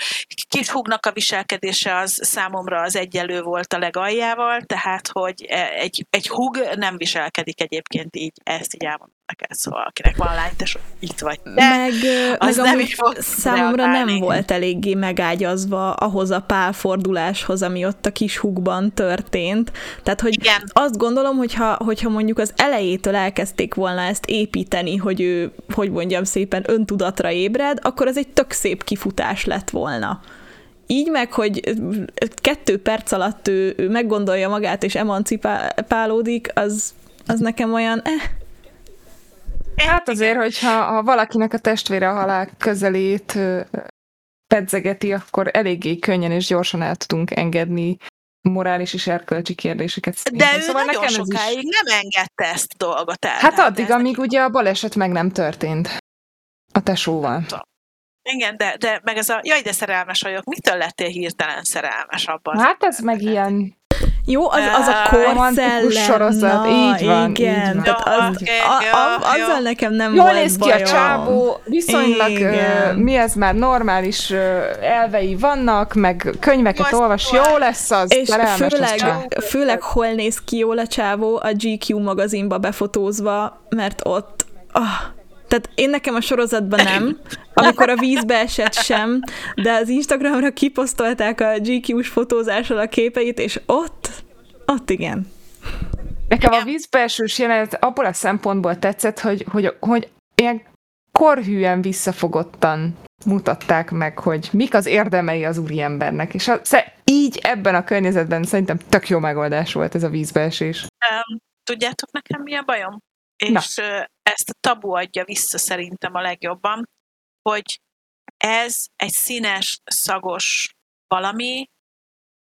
kis a viselkedése az számomra az egyelő volt a legaljával, tehát hogy egy, egy húg nem viselkedik egyébként így, ezt így elmondom neked, szóval akinek van lány, te itt vagy. De meg, az meg nem fog számomra reagálni. nem volt eléggé megágyazva ahhoz a pálforduláshoz, ami ott a kis húgban történt. Tehát, hogy Igen. azt gondolom, hogyha, hogyha mondjuk az elejétől elkezdték volna ezt építeni, hogy ő, hogy mondjam szépen, öntudatra ébred, akkor az egy tök szép kifutás lett volna így meg, hogy kettő perc alatt ő, ő meggondolja magát és emancipálódik, az, az nekem olyan, eh, Hát azért, hogyha ha valakinek a testvére a halál közelét pedzegeti, akkor eléggé könnyen és gyorsan el tudunk engedni morális és erkölcsi kérdéseket. Szerintem. De ő szóval nagyon sokáig is... nem engedte ezt a dolgot el. Hát addig, amíg ugye a baleset meg nem történt a tesóval. Igen, de, de meg ez a, jaj, de szerelmes vagyok, mitől lettél hirtelen szerelmes abban? Hát ez meg ilyen jó, az, az a korszellem. sorozat, Na, így van, igen. Így van. az, okay, a, a, azzal nekem nem Jól volt néz ki bajom. a csábó, viszonylag uh, mi ez már normális uh, elvei vannak, meg könyveket Most olvas, jó lesz az, És főleg, az főleg hol néz ki jól a csávó a GQ magazinba befotózva, mert ott, ah, Tehát én nekem a sorozatban nem, amikor a vízbe esett sem, de az Instagramra kiposztolták a GQ-s fotózással a képeit, és ott, ott igen. Nekem a vízbeesős jelenet abból a szempontból tetszett, hogy, hogy, hogy ilyen korhűen visszafogottan mutatták meg, hogy mik az érdemei az úriembernek, és a, így ebben a környezetben szerintem tök jó megoldás volt ez a vízbeesés. Um, tudjátok nekem mi a bajom? És Na. ezt a tabu adja vissza szerintem a legjobban, hogy ez egy színes, szagos valami,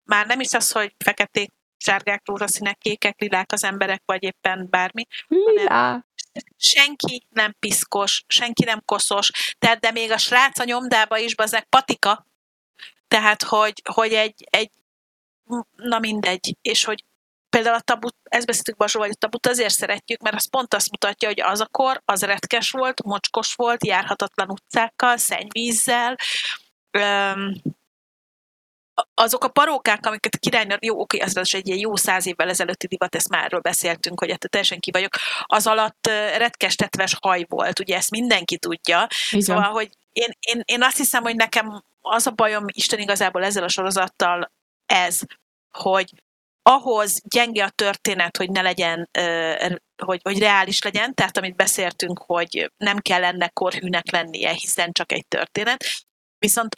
már nem is az, hogy feketék, sárgák, rózsaszínek, kékek, lilák az emberek, vagy éppen bármi. Lila. Senki nem piszkos, senki nem koszos, tehát de még a srác a nyomdába is, bazeg patika, tehát hogy, hogy egy, egy na mindegy, és hogy például a tabut, ezt beszéltük Bazsó, hogy a tabut azért szeretjük, mert az pont azt mutatja, hogy az a kor, az retkes volt, mocskos volt, járhatatlan utcákkal, szennyvízzel, öm, azok a parókák, amiket a királynő, jó, oké, az, az egy ilyen jó száz évvel ezelőtti divat, ezt már erről beszéltünk, hogy hát teljesen ki vagyok, az alatt retkestetves haj volt, ugye ezt mindenki tudja. Igen. Szóval, hogy én, én, én azt hiszem, hogy nekem az a bajom Isten igazából ezzel a sorozattal ez, hogy ahhoz gyenge a történet, hogy ne legyen, hogy, hogy reális legyen, tehát amit beszéltünk, hogy nem kell ennek korhűnek lennie, hiszen csak egy történet, viszont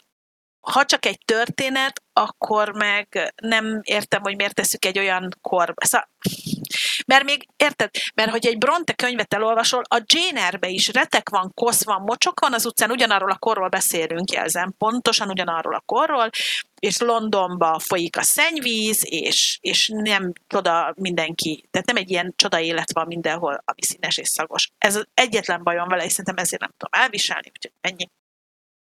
ha csak egy történet, akkor meg nem értem, hogy miért tesszük egy olyan kor. Szóval, mert még, érted? Mert hogy egy Bronte könyvet elolvasol, a Jane is retek van, kosz van, mocsok van, az utcán ugyanarról a korról beszélünk, jelzem, pontosan ugyanarról a korról, és Londonba folyik a szennyvíz, és, és nem csoda mindenki, tehát nem egy ilyen csoda élet van mindenhol, ami színes és szagos. Ez az egyetlen bajom vele, és szerintem ezért nem tudom elviselni, úgyhogy ennyi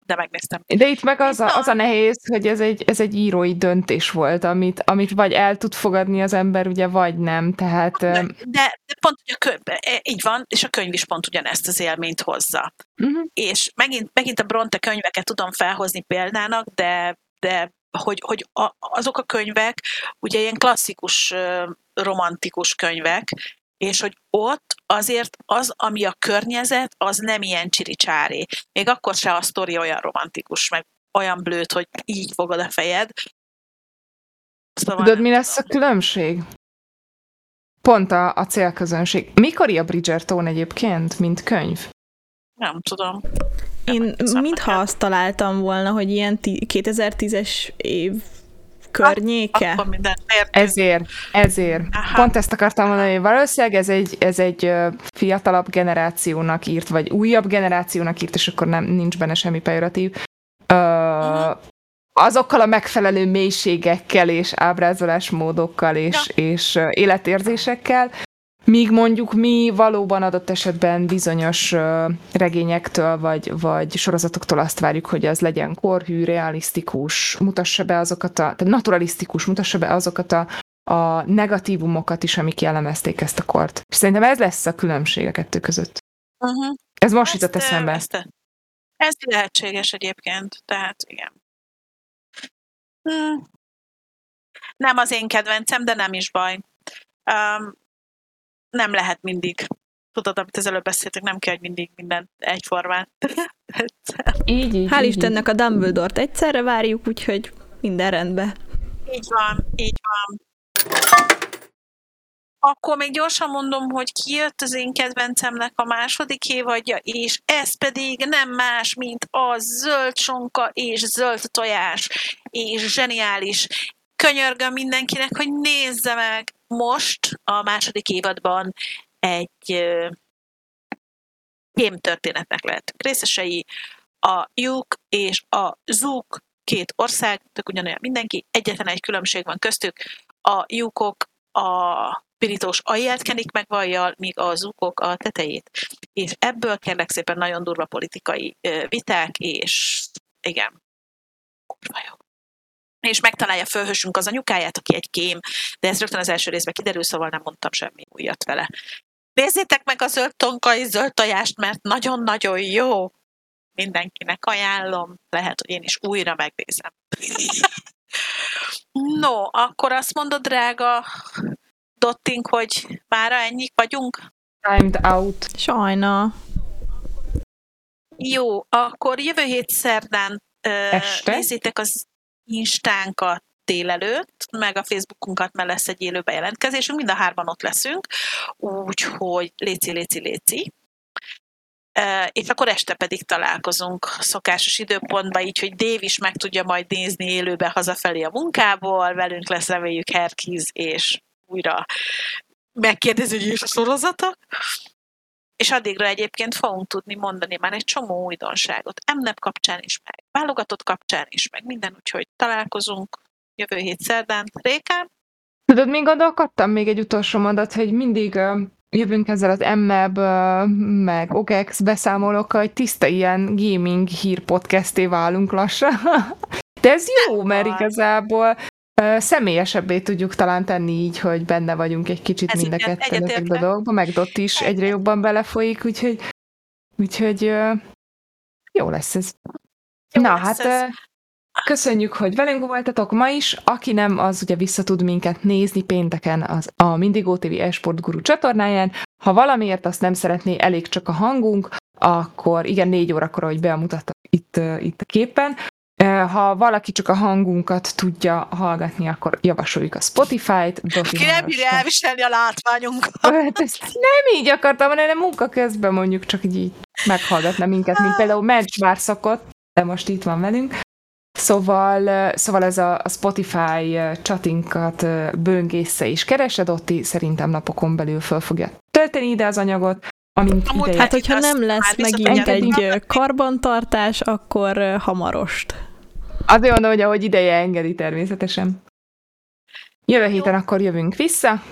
de megnéztem. De itt meg az a, az a nehéz, hogy ez egy, ez egy írói döntés volt, amit, amit vagy el tud fogadni az ember, ugye, vagy nem, tehát... De, de, pont, hogy a könyv, e, így van, és a könyv is pont ugyanezt az élményt hozza. Uh-huh. És megint, megint a Bronte könyveket tudom felhozni példának, de, de hogy, hogy a, azok a könyvek ugye ilyen klasszikus romantikus könyvek, és hogy ott azért az, ami a környezet, az nem ilyen csiricsári. Még akkor se a sztori olyan romantikus, meg olyan blőt, hogy így fogod a fejed. Szóval Tudod, mi lesz a különbség? Pont a, a célközönség. Mikor a Bridgerton egyébként, mint könyv? Nem tudom. Én mintha azt találtam volna, hogy ilyen 2010-es év környéke? Akkor minden ezért, ezért. Aha. Pont ezt akartam mondani, hogy valószínűleg ez egy, ez egy fiatalabb generációnak írt, vagy újabb generációnak írt, és akkor nem nincs benne semmi pejoratív. Uh, azokkal a megfelelő mélységekkel és ábrázolásmódokkal és, ja. és életérzésekkel, Míg mondjuk mi valóban adott esetben bizonyos regényektől vagy, vagy sorozatoktól azt várjuk, hogy az legyen korhű, realisztikus, mutassa be azokat a, tehát naturalisztikus, mutassa be azokat a, a negatívumokat is, amik jellemezték ezt a kort. És szerintem ez lesz a különbség a kettő között. Uh-huh. Ez most ezt, jutott eszembe. Ezt, ez lehetséges egyébként, tehát igen. Hmm. Nem az én kedvencem, de nem is baj. Um, nem lehet mindig. Tudod, amit az előbb beszéltünk, nem kell, hogy mindig minden egyformán. így, így, Hál' így, Istennek a Dumbledore-t egyszerre várjuk, úgyhogy minden rendben. Így van, így van. Akkor még gyorsan mondom, hogy kijött az én kedvencemnek a második évadja, és ez pedig nem más, mint a zöld sonka és zöld tojás, és zseniális. Könyörgöm mindenkinek, hogy nézze meg, most a második évadban egy kém történetnek lehetünk részesei. A Juk és a Zuk két ország, tök ugyanolyan mindenki, egyetlen egy különbség van köztük. A Jukok a pirítós alját kenik meg vajjal, míg a zukok a tetejét. És ebből kérlek szépen nagyon durva politikai viták, és igen, kurva jó és megtalálja fölhősünk az anyukáját, aki egy kém, de ez rögtön az első részben kiderül, szóval nem mondtam semmi újat vele. Nézzétek meg a zöld tonkai zöld tojást, mert nagyon-nagyon jó. Mindenkinek ajánlom. Lehet, hogy én is újra megnézem. no, akkor azt mondod, drága Dotting, hogy mára ennyi vagyunk? Timed out. Sajna. Jó, akkor jövő hét szerdán Este? nézzétek az instánkat délelőtt, meg a Facebookunkat, mert lesz egy élő bejelentkezésünk, mind a hárman ott leszünk, úgyhogy léci, léci, léci. És akkor este pedig találkozunk szokásos időpontban, így, hogy Dév is meg tudja majd nézni élőbe hazafelé a munkából, velünk lesz reméljük Herkiz, és újra megkérdezi, hogy is a sorozata. És addigra egyébként fogunk tudni mondani már egy csomó újdonságot. MNEP kapcsán is, meg válogatott kapcsán is, meg minden, úgyhogy találkozunk jövő hét szerdán. Rékám? Tudod, még gondolkodtam még egy utolsó mondat, hogy mindig jövünk ezzel az MMEB, uh, meg OGEX beszámolókkal, hogy tiszta ilyen gaming hír podcasté válunk lassan. De ez jó, mert igazából uh, személyesebbé tudjuk talán tenni így, hogy benne vagyunk egy kicsit Ez mindeket igen, ezekbe a dolgokba, meg Dott is egyre jobban belefolyik, úgyhogy, úgyhogy jó lesz ez. Jó Na, lesz hát ez. Köszönjük, hogy velünk voltatok ma is. Aki nem, az ugye vissza tud minket nézni pénteken az, a Mindigó TV Esport Guru csatornáján. Ha valamiért azt nem szeretné, elég csak a hangunk, akkor igen, négy órakor, ahogy bemutatta itt, itt a képen. Ha valaki csak a hangunkat tudja hallgatni, akkor javasoljuk a Spotify-t. Ki nem bírja elviselni a látványunkat. Hát ezt nem így akartam, hanem munka közben mondjuk csak így meghallgatna minket, mint például Mencs már szokott, de most itt van velünk. Szóval, szóval ez a, a Spotify csatinkat ö, böngésze is keresed, ott szerintem napokon belül föl fogja tölteni ide az anyagot, amint Amúgy ideje. Hát, hogyha Azt nem lesz megint egy karbantartás, akkor hamarost. Azért mondom, hogy ahogy ideje engedi természetesen. Jövő héten akkor jövünk vissza.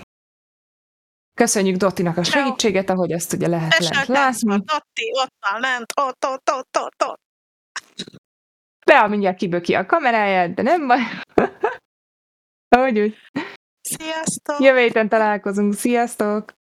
Köszönjük Dottinak a segítséget, ahogy ezt ugye lehet lent Tessék, látni. Dotti, ott van lent, ott, ott, ott, ott, ott. Bea mindjárt kiböki a kameráját, de nem baj. Ahogy úgy. Sziasztok! Jövő héten találkozunk. Sziasztok!